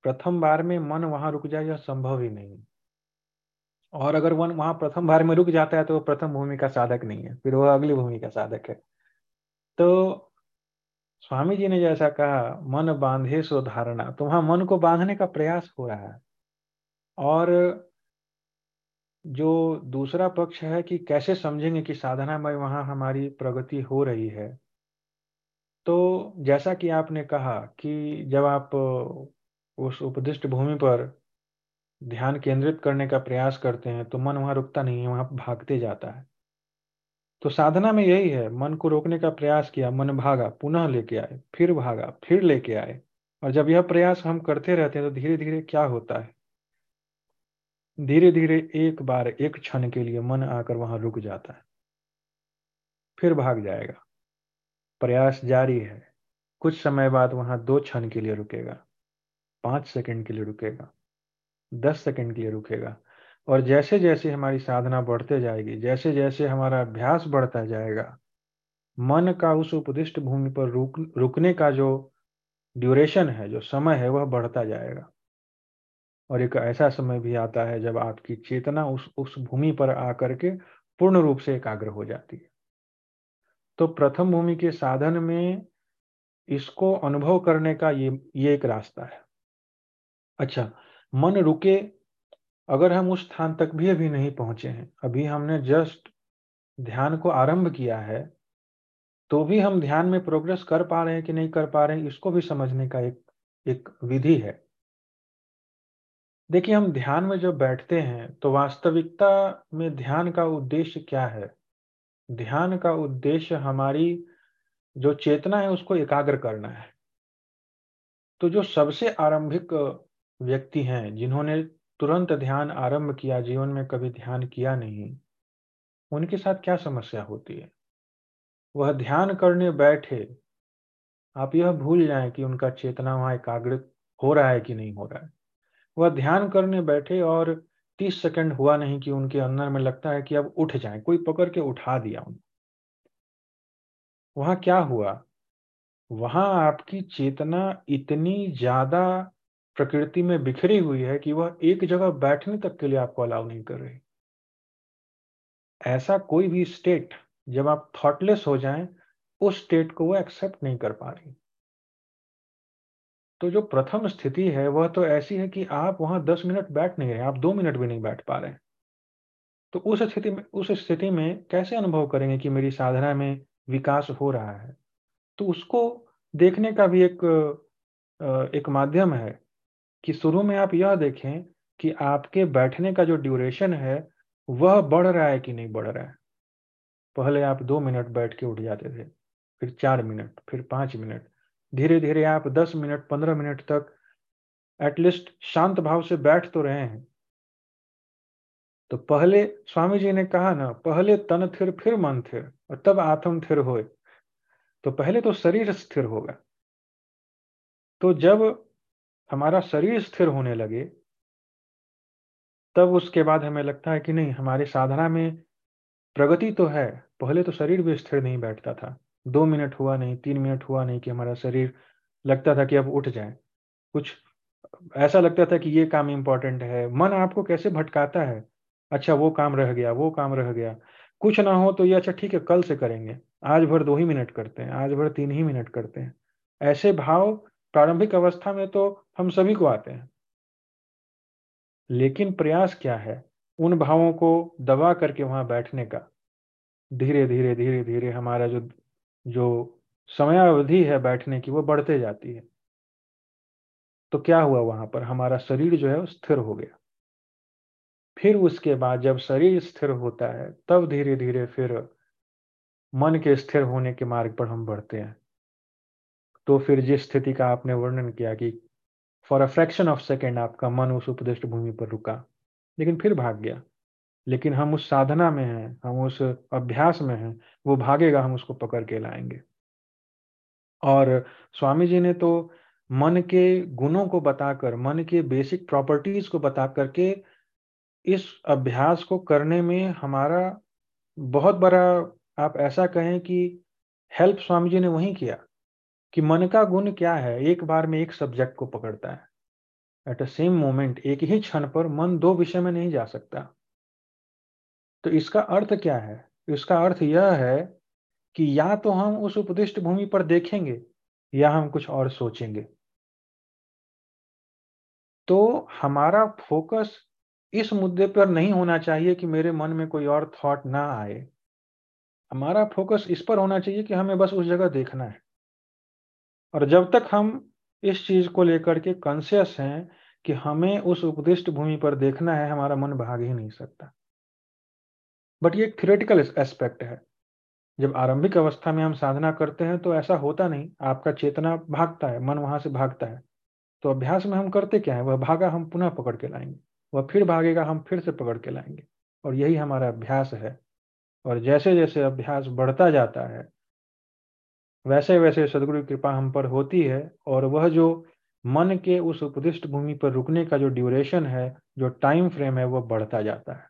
प्रथम बार में मन वहाँ रुक जाए, यह संभव ही नहीं। और अगर वन वहाँ प्रथम बार में रुक जाता है तो वो प्रथम भूमि का साधक नहीं है, फिर वह अगली भूमि का साधक है। तो स्वामी जी ने जैसा कहा, मन बांधे सो धारणा। तो वहाँ मन को बांधने का प्रयास हो रहा है। और जो दूसरा पक्ष है कि कैसे समझेंगे कि साधना में वहाँ हमारी प्रगति हो रही है तो जैसा कि आपने कहा कि जब आप उस उपदिष्ट भूमि पर ध्यान केंद्रित करने का प्रयास करते हैं तो मन वहाँ रुकता नहीं है, वहाँ भागते जाता है। तो साधना में यही है, मन को रोकने का प्रयास किया, मन भागा, पुनः लेके आए, फिर भागा, फिर लेके आए। और जब यह प्रयास हम करते रहते हैं तो धीरे धीरे क्या होता है? धीरे धीरे एक बार, एक क्षण के लिए मन आकर वहाँ रुक जाता है। फिर भाग जाएगा। प्रयास जारी है। कुछ समय बाद वहाँ दो क्षण के लिए रुकेगा। पाँच सेकंड के लिए रुकेगा। दस सेकंड के लिए रुकेगा। और जैसे जैसे हमारी साधना बढ़ते जाएगी जैसे जैसे हमारा अभ्यास बढ़ता जाएगा, मन का उस उपदिष्ट भूमि पर रुक, रुकने का जो ड्यूरेशन है, जो समय है, वह बढ़ता जाएगा। और एक ऐसा समय भी आता है जब आपकी चेतना उस उस भूमि पर आकर के पूर्ण रूप से एकाग्र हो जाती है। तो प्रथम भूमि के साधन में इसको अनुभव करने का ये ये एक रास्ता है। अच्छा मन रुके अगर हम उस स्थान तक भी अभी नहीं पहुँचे हैं, अभी हमने जस्ट ध्यान को आरंभ किया है तो भी हम ध्यान में प्रोग्रेस कर पा रहे हैं कि नहीं कर पा रहे हैं, इसको भी समझने का एक एक विधि है। देखिए, हम ध्यान में जब बैठते हैं तो वास्तविकता में ध्यान का उद्देश्य क्या है? ध्यान का उद्देश्य हमारी जो चेतना है, उसको एकाग्र करना है। तो जो सबसे आरंभिक व्यक्ति हैं, जिन्होंने तुरंत ध्यान आरंभ किया, जीवन में कभी ध्यान किया नहीं। उनके साथ क्या समस्या होती है? वह ध्यान करने बैठे, आप यह भूल जाएँ कि उनका चेतना वहाँ एकाग्र हो रहा है कि नहीं हो रहा है। वह ध्यान करने बैठे और तीस सेकंड हुआ नहीं कि उनके अंदर में लगता है कि अब उठ जाए, कोई पकड़ के उठा दिया उनको वहाँ क्या हुआ? वहाँ आपकी चेतना इतनी ज़्यादा प्रकृति में बिखरी हुई है कि वह एक जगह बैठने तक के लिए आपको अलाउ नहीं कर रही। ऐसा कोई भी स्टेट जब आप थॉटलेस हो जाएँ, उस स्टेट को वह एक्सेप्ट नहीं कर पा रही। तो जो प्रथम स्थिति है, वह तो ऐसी है कि आप वहाँ दस मिनट बैठ नहीं रहे, आप दो मिनट भी नहीं बैठ पा रहे। तो उस स्थिति में, उस स्थिति में कैसे अनुभव करेंगे कि मेरी साधना में विकास हो रहा है? तो उसको देखने का भी एक एक माध्यम है। कि शुरू में आप यह देखें कि आपके बैठने का जो ड्यूरेशन है, वह बढ़ रहा है कि नहीं बढ़ रहा है? पहले आप दो मिनट बैठ के उठ जाते थे, फिर चार मिनट, फिर पाँच मिनट धीरे धीरे आप दस मिनट, पंद्रह मिनट तक एटलीस्ट शांत भाव से बैठ तो रहे हैं। तो पहले स्वामी जी ने कहा ना, पहले तन थिर, फिर मन थिर, और तब आत्म थिर होए। तो पहले तो शरीर स्थिर होगा। तो जब हमारा शरीर स्थिर होने लगे, तब उसके बाद हमें लगता है कि नहीं, हमारे साधना में प्रगति तो है, पहले तो शरीर भी स्थिर नहीं बैठता था। दो मिनट हुआ नहीं, तीन मिनट हुआ नहीं कि हमारा शरीर लगता था कि अब उठ जाए। कुछ ऐसा लगता था कि ये काम इंपॉर्टेंट है। मन आपको कैसे भटकाता है? अच्छा वो काम रह गया, वो काम रह गया। कुछ ना हो तो ये अच्छा ठीक है, कल से करेंगे। आज भर दो ही मिनट करते हैं, आज भर तीन ही मिनट करते हैं। ऐसे भाव प्रारंभिक अवस्था में तो हम सभी को आते हैं। लेकिन प्रयास क्या है उन भावों को दबा करके वहाँ बैठने का? धीरे धीरे धीरे धीरे हमारा जो जो समयावधि है बैठने की वो बढ़ते जाती है। तो क्या हुआ वहाँ पर? हमारा शरीर जो है वो स्थिर हो गया। फिर उसके बाद जब शरीर स्थिर होता है, तब धीरे धीरे फिर मन के स्थिर होने के मार्ग पर हम बढ़ते हैं। तो फिर जिस स्थिति का आपने वर्णन किया कि for a fraction of second आपका मन उस उपदिष्ट भूमि पर रुका, लेकिन फिर भाग गया। लेकिन हम उस साधना में हैं, हम उस अभ्यास में हैं, वो भागेगा, हम उसको पकड़ के लाएँगे। और स्वामी जी ने तो मन के गुणों को बताकर, मन के बेसिक प्रॉपर्टीज़ को बता करके इस अभ्यास को करने में हमारा बहुत बड़ा, आप ऐसा कहें कि हेल्प स्वामी जी ने वही किया। कि मन का गुण क्या है? एक बार में एक सब्जेक्ट को पकड़ता है। एट अ सेम मोमेंट एक ही क्षण पर मन दो विषय में नहीं जा सकता। तो इसका अर्थ क्या है? इसका अर्थ यह है कि या तो हम उस उपदिष्ट भूमि पर देखेंगे, या हम कुछ और सोचेंगे। तो हमारा फोकस इस मुद्दे पर नहीं होना चाहिए कि मेरे मन में कोई और थॉट ना आए। हमारा फोकस इस पर होना चाहिए कि हमें बस उस जगह देखना है। और जब तक हम इस चीज़ को लेकर के कॉन्सियस हैं कि हमें उस उपदिष्ट भूमि पर देखना है, हमारा मन भाग ही नहीं सकता। बट ये एक एस्पेक्ट है। जब आरंभिक अवस्था में हम साधना करते हैं तो ऐसा होता नहीं। आपका चेतना भागता है, मन वहाँ से भागता है। तो अभ्यास में हम करते क्या है? वह भागा हम पुनः पकड़ के लाएँगे। वह फिर भागेगा, हम फिर से पकड़ के लाएँगे। और यही हमारा अभ्यास है। और जैसे जैसे अभ्यास बढ़ता जाता है वैसे वैसे सदगुरु की कृपा हम पर होती है और वह जो मन के उस उपदिष्ट भूमि पर रुकने का जो ड्यूरेशन है, जो टाइम फ्रेम है, वह बढ़ता जाता है।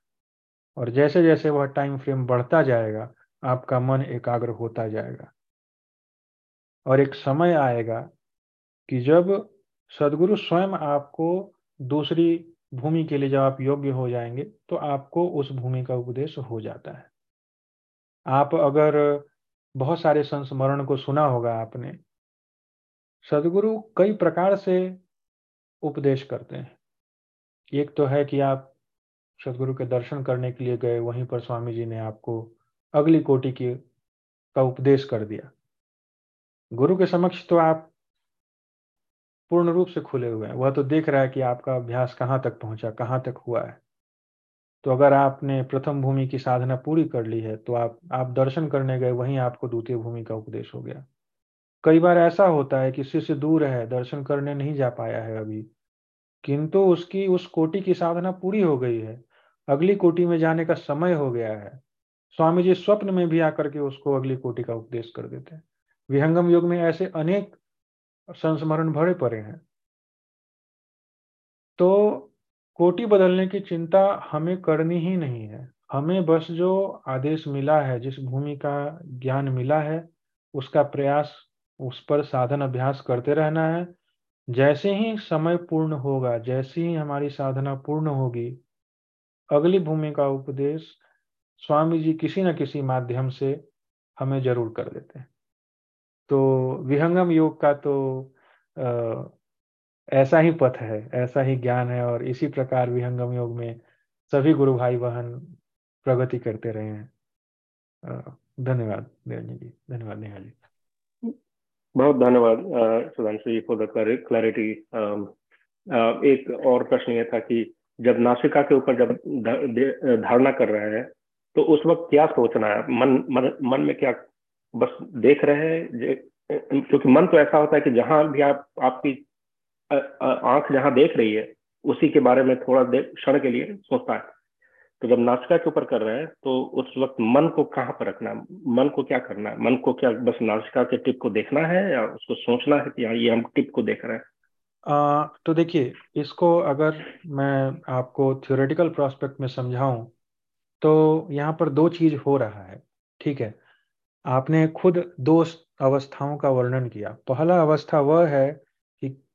और जैसे जैसे वह टाइम फ्रेम बढ़ता जाएगा, आपका मन एकाग्र होता जाएगा। और एक समय आएगा कि जब सदगुरु स्वयं आपको दूसरी भूमि के लिए जब आप योग्य हो जाएँगे तो आपको उस भूमि का उपदेश हो जाता है। आप अगर बहुत सारे संस्मरण को सुना होगा आपने। सदगुरु कई प्रकार से उपदेश करते हैं। एक तो है कि आप सदगुरु के दर्शन करने के लिए गए, वहीं पर स्वामी जी ने आपको अगली कोटि की, का उपदेश कर दिया। गुरु के समक्ष तो आप पूर्ण रूप से खुले हुए हैं। वह तो देख रहा है कि आपका अभ्यास कहाँ तक पहुँचा, कहाँ तक हुआ है। तो अगर आपने प्रथम भूमि की साधना पूरी कर ली है तो आप आप दर्शन करने गए, वहीं आपको द्वितीय भूमि का उपदेश हो गया। कई बार ऐसा होता है कि शिष्य दूर है, दर्शन करने नहीं जा पाया है अभी। किंतु उसकी, उस कोटि की साधना पूरी हो गई है। अगली कोटि में जाने का समय हो गया है। स्वामी जी स्वप्न में भी आकर के उसको अगली कोटि का उपदेश कर देते हैं। विहंगम युग में ऐसे अनेक संस्मरण भरे पड़े हैं। तो कोटि बदलने की चिंता हमें करनी ही नहीं है। हमें बस जो आदेश मिला है, जिस भूमि का ज्ञान मिला है, उसका प्रयास, उस पर साधन अभ्यास करते रहना है। जैसे ही समय पूर्ण होगा, जैसे ही हमारी साधना पूर्ण होगी, अगली भूमि का उपदेश स्वामी जी किसी न किसी माध्यम से हमें ज़रूर कर देते हैं। तो विहंगम योग का तो ऐसा ही पथ है, ऐसा ही ज्ञान है और इसी प्रकार विहंगम योग में सभी गुरु भाई बहन प्रगति करते रहे हैं। धन्यवाद निरंजन जी, धन्यवाद नेहा जी। बहुत धन्यवाद Sudhanshu ji for the clarity एक और प्रश्न ये था कि जब नासिका के ऊपर जब धारणा कर रहे हैं तो उस वक्त क्या सोचना है? मन मन मन में क्या बस देख रहे हैं? क्योंकि मन तो ऐसा होता है कि जहाँ भी आप, आपकी आँख जहाँ देख रही है उसी के बारे में थोड़ा देर क्षण के लिए सोचता है। तो जब नासिका के ऊपर कर रहे हैं तो उस वक्त मन को कहाँ पर रखना है? मन को क्या करना है? मन को क्या बस नासिका के टिप को देखना है या उसको सोचना है कि हाँ ये हम टिप को देख रहे हैं? आ, तो देखिए इसको अगर मैं आपको थियोरेटिकल प्रोस्पेक्ट में समझाऊं तो यहाँ पर दो चीज़ हो रहा है ठीक है? आपने खुद दो अवस्थाओं का वर्णन किया। पहला अवस्था वह है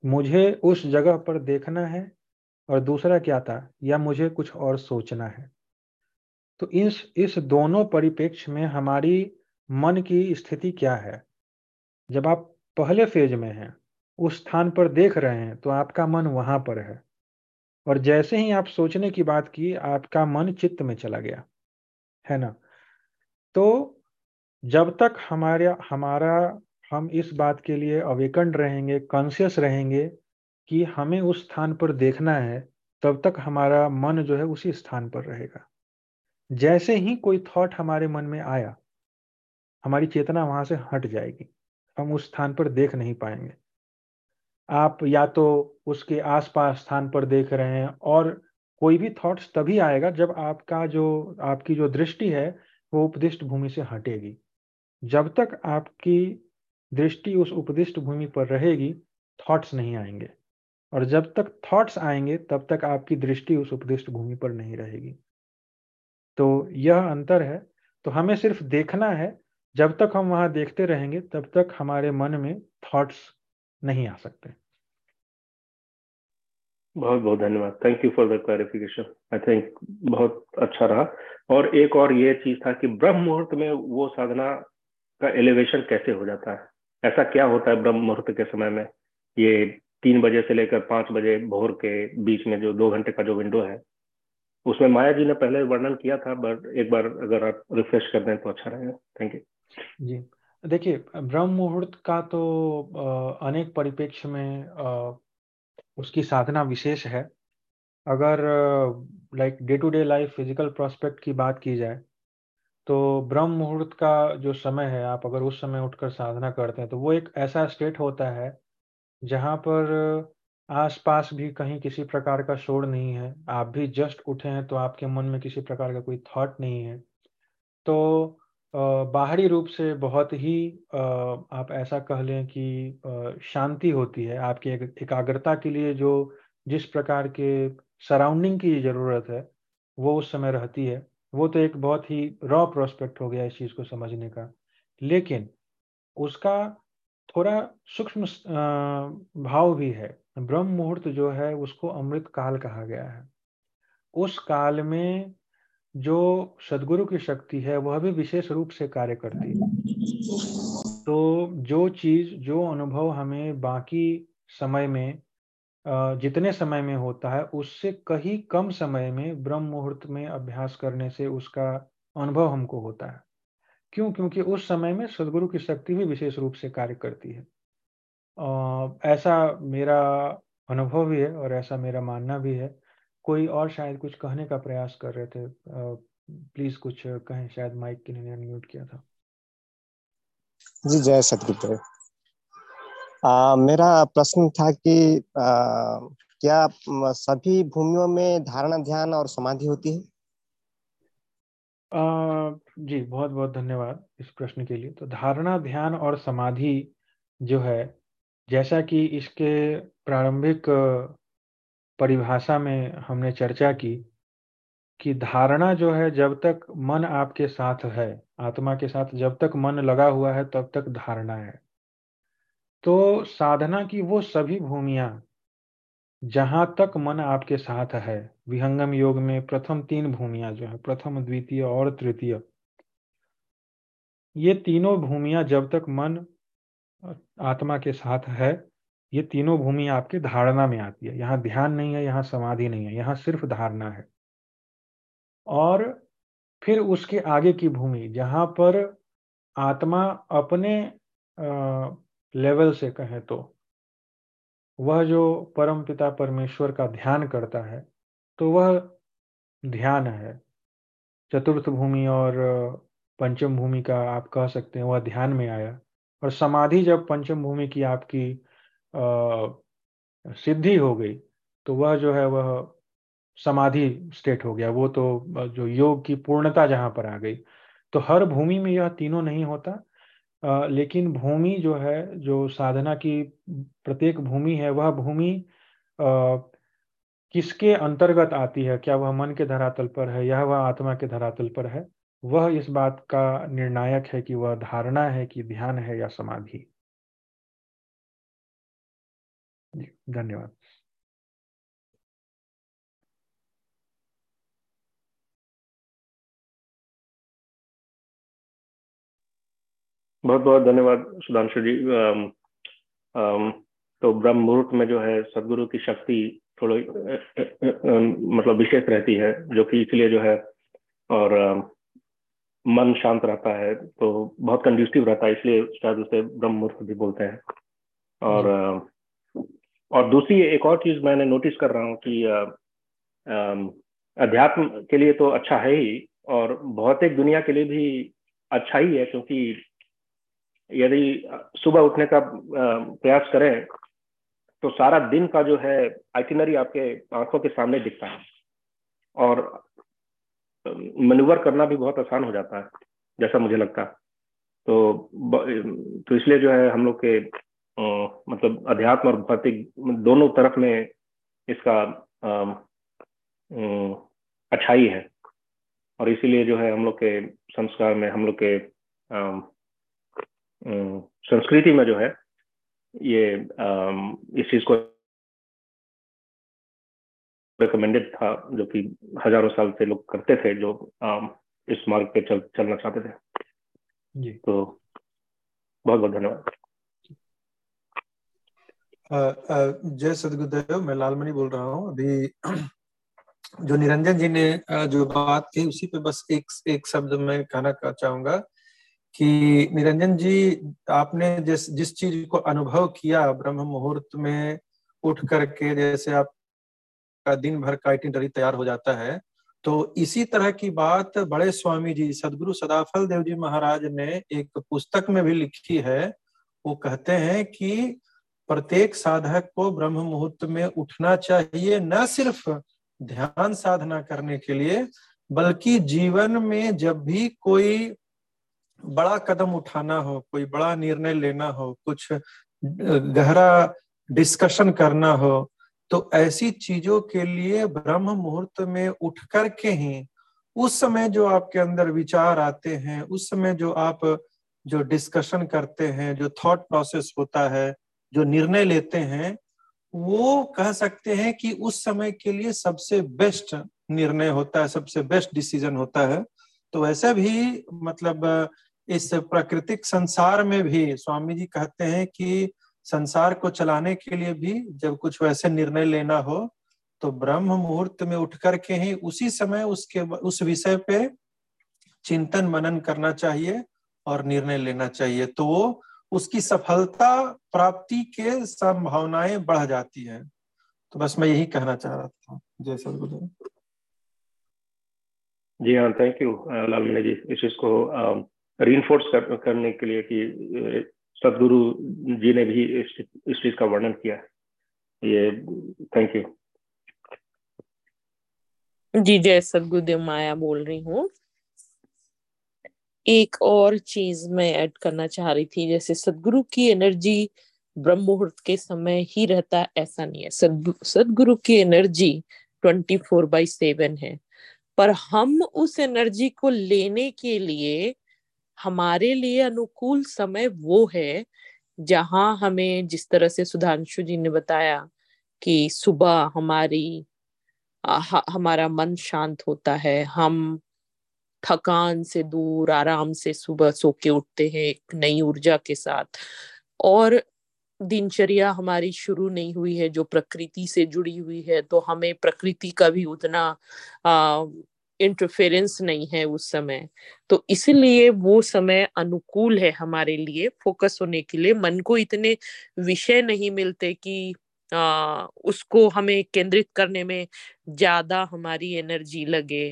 मुझे उस जगह पर देखना है और दूसरा क्या था? या मुझे कुछ और सोचना है? तो इस इस दोनों परिप्रेक्ष्य में हमारी मन की स्थिति क्या है? जब आप पहले फ़ेज़ में हैं, उस स्थान पर देख रहे हैं तो आपका मन वहाँ पर है। और जैसे ही आप सोचने की बात की, आपका मन चित्त में चला गया। है ना? तो जब तक हमारा हमारा हम इस बात के लिए अवेकंड रहेंगे कॉन्शियस रहेंगे कि हमें उस स्थान पर देखना है, तब तक हमारा मन जो है उसी स्थान पर रहेगा। जैसे ही कोई थॉट हमारे मन में आया, हमारी चेतना वहाँ से हट जाएगी। हम उस स्थान पर देख नहीं पाएँगे। आप या तो उसके आसपास स्थान पर देख रहे हैं और कोई भी थॉट्स तभी आएगा जब आपका जो, आपकी जो दृष्टि है, वो उपदिष्ट भूमि से हटेगी। जब तक आपकी दृष्टि उस उपदिष्ट भूमि पर रहेगी थॉट्स नहीं आएँगे। और जब तक थॉट्स आएँगे, तब तक आपकी दृष्टि उस उपदिष्ट भूमि पर नहीं रहेगी। तो यह अंतर है। तो हमें सिर्फ़ देखना है। जब तक हम वहाँ देखते रहेंगे, तब तक हमारे मन में थॉट्स नहीं आ सकते। बहुत बहुत धन्यवाद। Thank you for the clarification I think बहुत अच्छा रहा। और एक और ये चीज़ था कि ब्रह्म मुहूर्त में वो साधना का एलिवेशन कैसे हो जाता है? ऐसा क्या होता है ब्रह्म मुहूर्त के समय में? ये तीन बजे से लेकर पाँच बजे भोर के बीच में जो दो घंटे का जो विंडो है, उसमें माया जी ने पहले वर्णन किया था बट एक बार अगर आप रिफ्रेश कर दें तो अच्छा रहेगा। Thank you ji. देखिए, ब्रह्म मुहूर्त का तो अनेक परिप्रेक्ष्य में उसकी साधना विशेष है। अगर like day to day life physical prospect की बात की जाए तो ब्रह्म मुहूर्त का जो समय है, आप अगर उस समय उठकर साधना करते हैं तो वो एक ऐसा स्टेट होता है, जहाँ पर आसपास भी कहीं किसी प्रकार का शोर नहीं है। आप भी जस्ट उठे हैं तो आपके मन में किसी प्रकार का कोई थॉट नहीं है। तो बाहरी रूप से बहुत ही आप ऐसा कह लें कि शांति होती है। आपकी एकाग्रता के लिए जो जिस प्रकार के सराउंडिंग की ज़रूरत है, वो उस समय रहती है। वो तो एक बहुत ही रॉ प्रोस्पेक्ट हो गया इस चीज़ को समझने का। लेकिन उसका थोड़ा सूक्ष्म भाव भी है। ब्रह्म मुहूर्त जो है, उसको अमृत काल कहा गया है। उस काल में जो सदगुरु की शक्ति है, वह भी विशेष रूप से कार्य करती है। तो जो चीज़, जो अनुभव हमें बाकी समय में जितने समय में होता है, उससे कहीं कम समय में ब्रह्म मुहूर्त में अभ्यास करने से उसका अनुभव हमको होता है। क्यों? क्योंकि उस समय में सदगुरु की शक्ति भी विशेष रूप से कार्य करती है। ऐसा मेरा अनुभव भी है और ऐसा मेरा मानना भी है। कोई और शायद कुछ कहने का प्रयास कर रहे थे। प्लीज़ कुछ कहें, शायद माइक के अनम्यूट किया था। जी, जय सतगुरुदेव मेरा प्रश्न था कि आ, क्या सभी भूमियों में धारणा ध्यान और समाधि होती है? आ, जी बहुत बहुत धन्यवाद इस प्रश्न के लिए। तो धारणा ध्यान और समाधि जो है जैसा कि इसके प्रारंभिक परिभाषा में हमने चर्चा की कि धारणा जो है जब तक मन आपके साथ है आत्मा के साथ जब तक मन लगा हुआ है तब तक धारणा है। तो साधना की वो सभी भूमिया, जहाँ तक मन आपके साथ है, विहंगम योग में प्रथम तीन भूमिया जो है, प्रथम, द्वितीय और तृतीय। ये तीनों भूमिया जब तक मन, आत्मा के साथ है, ये तीनों भूमि आपके धारणा में आती है। यहाँ ध्यान नहीं है, यहाँ समाधि नहीं है, यहाँ सिर्फ़ धारणा है। और फिर उसके आगे की भूमि, जहाँ पर आत्मा अपने लेवल से कहें तो। वह जो परम पिता परमेश्वर का ध्यान करता है तो वह ध्यान है। चतुर्थ भूमि और पंचम भूमि का आप कह सकते हैं, वह ध्यान में आया। और समाधि जब पंचम भूमि की आपकी सिद्धि हो गई तो वह जो है, वह समाधि स्टेट हो गया। वो तो जो योग की पूर्णता जहाँ पर आ गई। तो हर भूमि में यह तीनों नहीं होता लेकिन भूमि जो है, जो साधना की प्रत्येक भूमि है, वह भूमि किसके अंतर्गत आती है? क्या वह मन के धरातल पर है या वह आत्मा के धरातल पर है? वह इस बात का निर्णायक है कि वह धारणा है कि ध्यान है या समाधि। धन्यवाद। बहुत बहुत धन्यवाद सुधांशु जी। आम, आम, तो ब्रह्म मुहूर्त में जो है सदगुरु की शक्ति थोड़ी मतलब विशेष रहती है जो कि इसलिए जो है और मन शांत रहता है तो बहुत कंड्यूसिव रहता है इसलिए शायद उसे ब्रह्म मुहूर्त भी बोलते हैं। और और दूसरी एक और चीज़ मैंने नोटिस कर रहा हूँ कि अध्यात्म के लिए तो अच्छा है ही और भौतिक दुनिया के लिए भी अच्छा ही है क्योंकि यदि सुबह उठने का प्रयास करें तो सारा दिन का जो है आइटिनरी आपके आँखों के सामने दिखता है। और मनूवर करना भी बहुत आसान हो जाता है, जैसा मुझे लगता है। तो तो इसलिए जो है हम लोग के मतलब अध्यात्म और भौतिक दोनों तरफ़ में इसका अच्छाई है। और इसीलिए जो है हम लोग के संस्कार में, हम लोग के संस्कृति में जो है ये इस चीज़ को रिकमेंडेड था जो कि हज़ारों साल से लोग करते थे जो इस मार्ग पे चल चलना चाहते थे। जी। तो बहुत बहुत धन्यवाद। जय सदगुरुदेव मैं लालमणि बोल रहा हूँ। अभी जो निरंजन जी ने जो बात की उसी पे बस एक एक शब्द मैं कहना चाहूँगा। कि निरंजन जी, आपने जिस जिस चीज़ को अनुभव किया ब्रह्म मुहूर्त में उठ करके, जैसे आपका दिन भर का आइटिनरी तैयार हो जाता है तो इसी तरह की बात बड़े स्वामी जी, सदगुरु सदाफल देव जी महाराज ने एक पुस्तक में भी लिखी है। वो कहते हैं कि प्रत्येक साधक को ब्रह्म मुहूर्त में उठना चाहिए, न सिर्फ़ ध्यान साधना करने के लिए, बल्कि जीवन में जब भी कोई बड़ा कदम उठाना हो, कोई बड़ा निर्णय लेना हो, कुछ गहरा डिस्कशन करना हो तो ऐसी चीज़ों के लिए ब्रह्म मुहूर्त में उठ करके ही उस समय जो आपके अंदर विचार आते हैं, उस समय जो आप, जो डिस्कशन करते हैं, जो थॉट प्रोसेस होता है, जो निर्णय लेते हैं, वो कह सकते हैं कि उस समय के लिए सबसे बेस्ट निर्णय होता है, सबसे बेस्ट डिसीज़न होता है। तो वैसे भी मतलब इस प्राकृतिक संसार में भी स्वामी जी कहते हैं कि संसार को चलाने के लिए भी जब कुछ वैसे निर्णय लेना हो तो ब्रह्म मुहूर्त में उठ करके ही उसी समय उसके उस विषय पे चिंतन मनन करना चाहिए और निर्णय लेना चाहिए। तो वो उसकी सफलता प्राप्ति के संभावनाएँ बढ़ जाती है। तो बस मैं यही कहना चाह रहा था। जय सदगुरु जी हाँ थैंक यू लालमणि जी। इस चीज़ को रीइंफोर्स कर, करने के लिए कि सदगुरु जी ने भी इस इस चीज़ का वर्णन किया ये थैंक यू जी जय सदगुरुदेव माया बोल रही हूँ। एक और चीज़ मैं ऐड करना चाह रही थी जैसे सदगुरु की एनर्जी ब्रह्म मुहूर्त के समय ही रहता ऐसा नहीं है। सदगुरु की energy twenty four by seven है। पर हम उस एनर्जी को लेने के लिए हमारे लिए अनुकूल समय वो है, जहाँ हमें जिस तरह से सुधांशु जी ने बताया कि सुबह हमारी हमारा मन शांत होता है, हम थकान से दूर, आराम से सुबह सो के उठते हैं एक नई ऊर्जा के साथ। और दिनचर्या हमारी शुरू नहीं हुई है, जो प्रकृति से जुड़ी हुई है तो हमें प्रकृति का भी उतना इंटरफेरेंस नहीं है उस समय। तो इसलिए वो समय अनुकूल है हमारे लिए फोकस होने के लिए। मन को इतने विषय नहीं मिलते कि आ, उसको हमें केंद्रित करने में ज़्यादा हमारी एनर्जी लगे।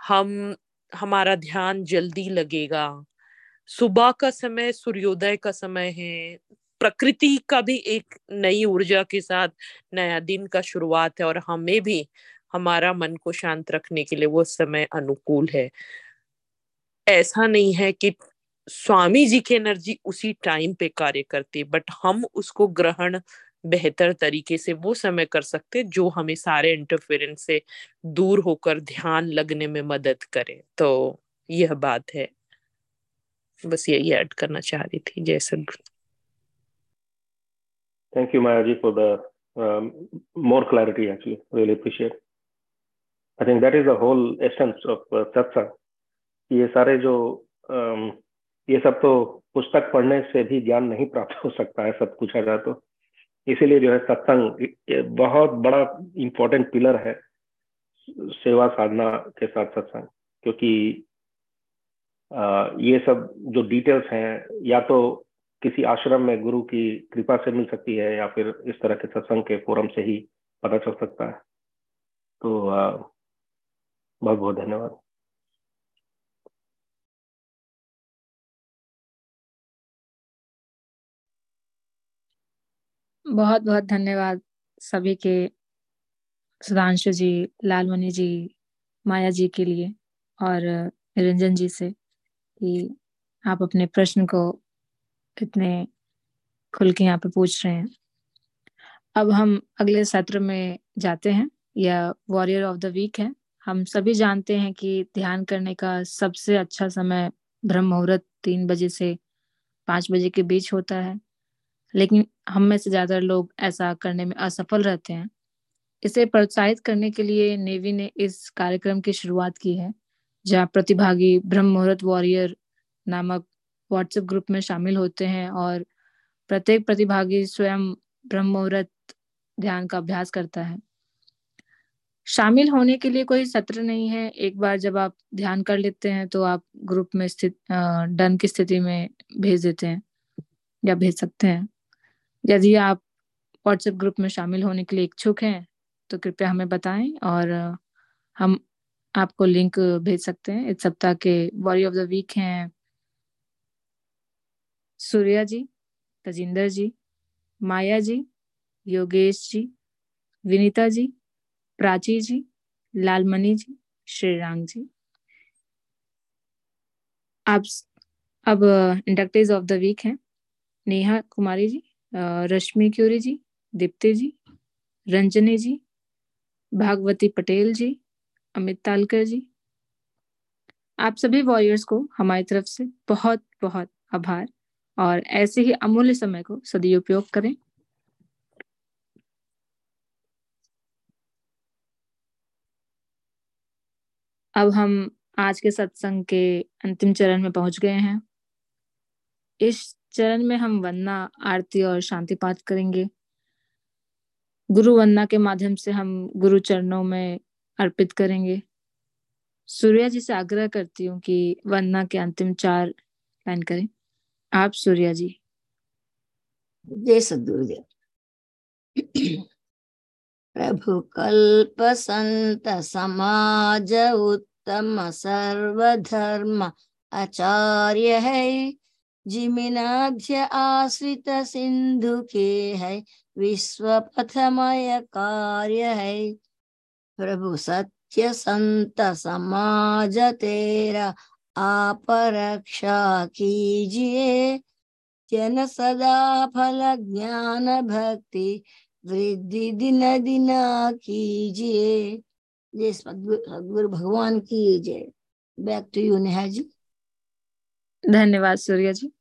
हम हमारा ध्यान जल्दी लगेगा। सुबह का समय सूर्योदय का समय है। प्रकृति का भी एक नई ऊर्जा के साथ नया दिन का शुरुआत है और हमें भी हमारा मन को शांत रखने के लिए वो समय अनुकूल है। ऐसा नहीं है कि स्वामी जी की एनर्जी उसी टाइम पे कार्य करती बट हम उसको ग्रहण बेहतर तरीके से वो समय कर सकते जो हमें सारे इंटरफेरेंस से दूर होकर ध्यान लगने में मदद करे। तो यह बात है। बस यही ऐड करना चाह रही थी। जय Sadguru. Thank you Maya ji for the more clarity actually really appreciate I think that is the whole essence of satsang ये सारे जो um, ये सब तो पुस्तक पढ़ने से भी ज्ञान नहीं प्राप्त हो सकता है सब पूछा जाए तो। इसीलिए जो है सत्संग बहुत बड़ा इम्पोर्टेंट पिलर है सेवा साधना के साथ सत्संग क्योंकि ये सब जो डिटेल्स हैं या तो किसी आश्रम में गुरु की कृपा से मिल सकती है या फिर इस तरह के सत्संग के फोरम से ही पता चल सकता है। तो बहुत बहुत धन्यवाद। बहुत बहुत धन्यवाद सभी के, सुधांशु जी, लालमणि जी, माया जी के लिए और निरंजन जी से कि आप अपने प्रश्न को इतने खुल के यहाँ पे पूछ रहे हैं। अब हम अगले सत्र में जाते हैं। यह वॉरियर ऑफ़ द वीक है। हम सभी जानते हैं कि ध्यान करने का सबसे अच्छा समय ब्रह्म मुहूर्त तीन बजे से पाँच बजे के बीच होता है। लेकिन हम में से ज़्यादा लोग ऐसा करने में असफल रहते हैं। इसे प्रोत्साहित करने के लिए नेवी ने इस कार्यक्रम की शुरुआत की है, जहाँ प्रतिभागी ब्रह्म मुहूर्त वॉरियर नामक व्हाट्सएप ग्रुप में शामिल होते हैं और प्रत्येक प्रतिभागी स्वयं ब्रह्म मुहूर्त ध्यान का अभ्यास करता है। शामिल होने के लिए कोई सत्र नहीं है। एक बार जब आप ध्यान कर लेते हैं तो आप ग्रुप में स्थित डन की स्थिति में भेज देते हैं या भेज सकते हैं। यदि आप व्हाट्सएप ग्रुप में शामिल होने के लिए इच्छुक हैं तो कृपया हमें बताएँ और हम आपको लिंक भेज सकते हैं। इस सप्ताह के वॉरी ऑफ़ द वीक हैं सूर्या जी, तजिंदर जी, माया जी, योगेश जी, विनीता जी प्राची जी, लालमणि जी श्रीरांग जी। आप अब इंडक्टेज ऑफ़ द वीक हैं। नेहा कुमारी जी रश्मि क्यूरी जी, दीप्ति जी, रंजनी जी, भागवती पटेल जी, अमित तालकर जी। आप सभी वॉरियर्स को हमारी तरफ़ से बहुत बहुत आभार और ऐसे ही अमूल्य समय को सदुपयोग करें। अब हम आज के सत्संग के अंतिम चरण में पहुँच गए हैं। इस चरण में हम वंदना आरती और शांति पाठ करेंगे। गुरु वंदना के माध्यम से हम गुरु चरणों में अर्पित करेंगे। सूर्या जी से आग्रह करती हूँ कि वंदना के अंतिम चार लाइन करें। आप सूर्या जी। जय सदगुरुदेव प्रभु कल्प संत समाज उत्तम सर्वधर्म आचार्य है। जिमिनाध्य आश्रित सिंधु के है। विश्व पथमय कार्य है। प्रभु सत्य संत समाज तेरा आप रक्षा कीजिए। जन सदा फल ज्ञान भक्ति वृद्धि दिन दिन कीजिए। जय सदगुरु भगवान की जय back to you Neha ji. धन्यवाद सूर्य जी।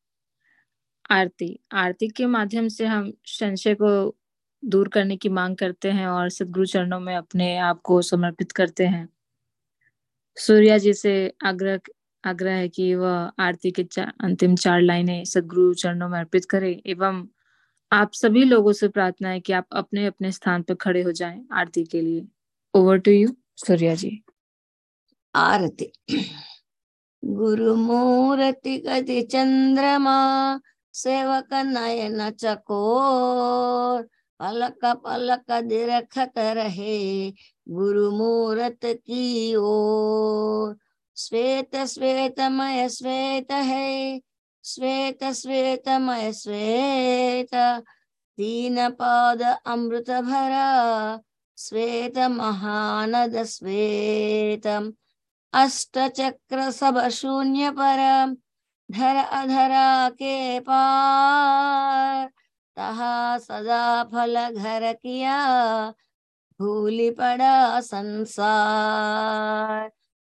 आरती आरती के माध्यम से हम संशय को दूर करने की मांग करते हैं और सदगुरु चरणों में अपने आप को समर्पित करते हैं। सूर्या जी से आग्रह आग्रह है कि वह आरती के चा, अंतिम चार लाइनें सदगुरु चरणों में अर्पित करें एवं आप सभी लोगों से प्रार्थना है कि आप अपने अपने स्थान पर खड़े हो जाएँ आरती के लिए। Over to you Surya ji. आरती। गुरु मूर्ति गति चंद्रमा, सेवक नयन चकोर, पलक पलक दिरखत रहे गुरु मूर्त की ओर। श्वेत, श्वेतमय, श्वेत है श्वेत श्वेतमय श्वेत तीन पाद अमृत भरा श्वेत महानद श्वेतम अष्ट चक्र सब शून्य पर धर अधरा के पार तहा सदा फल घर किया भूली पड़ा संसार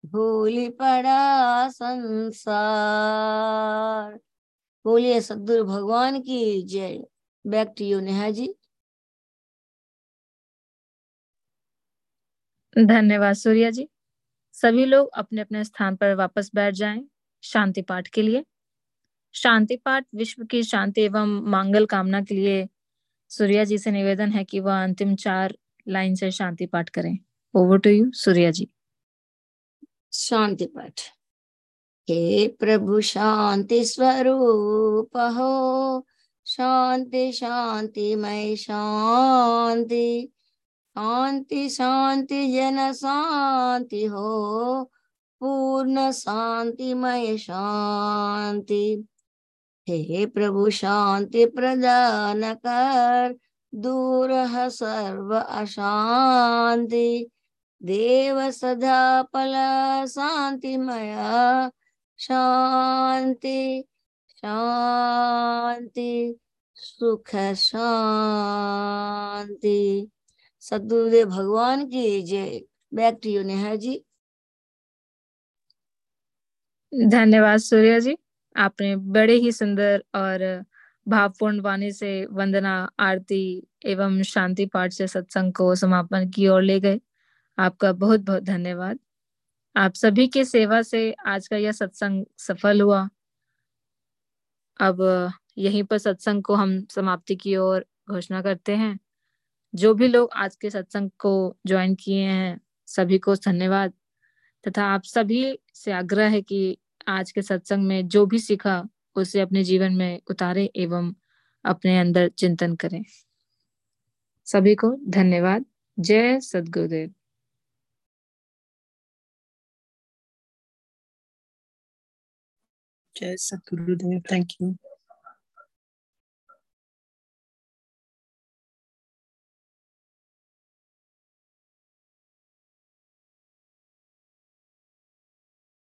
भूली पड़ा संसार। बोलिए सदगुरु भगवान की जय। Back to you Neha ji. धन्यवाद सूर्या जी। सभी लोग अपने अपने स्थान पर वापस बैठ जाएँ शांति पाठ के लिए। शांति पाठ विश्व की शांति एवं मांगल कामना के लिए सूर्या जी से निवेदन है कि वह अंतिम चार लाइन से शांति पाठ करें। Over to you Surya ji. शांति पाठ। हे प्रभु शांति स्वरूप हो, शांति शांति मय शांति शांति शांति जन शांति हो, पूर्ण शांतिमय शांति। हे प्रभु शांति प्रदान कर, दूर सर्व अशांति। देव सदा पल शांतिमय, शांति शांति, सुख शांति। सदगुरुदेव भगवान की जय। Back to you Neha ji. धन्यवाद सूर्य जी। आपने बड़े ही सुंदर और भावपूर्ण वाणी से वंदना, आरती एवं शांति पाठ से सत्संग को समापन की ओर ले गए। आपका बहुत बहुत धन्यवाद। आप सभी के सेवा से आज का यह सत्संग सफल हुआ। अब, यहीं पर सत्संग को हम समाप्ति की ओर घोषणा करते हैं। जो भी लोग आज के सत्संग को ज्वाइन किए हैं, सभी को धन्यवाद। तथा आप सभी से आग्रह है कि आज के सत्संग में जो भी सीखा, उसे अपने जीवन में उतारे एवं अपने अंदर चिंतन करें। सभी को धन्यवाद। जय सदगुरुदेव। जय सदगुरुदेव थैंक यू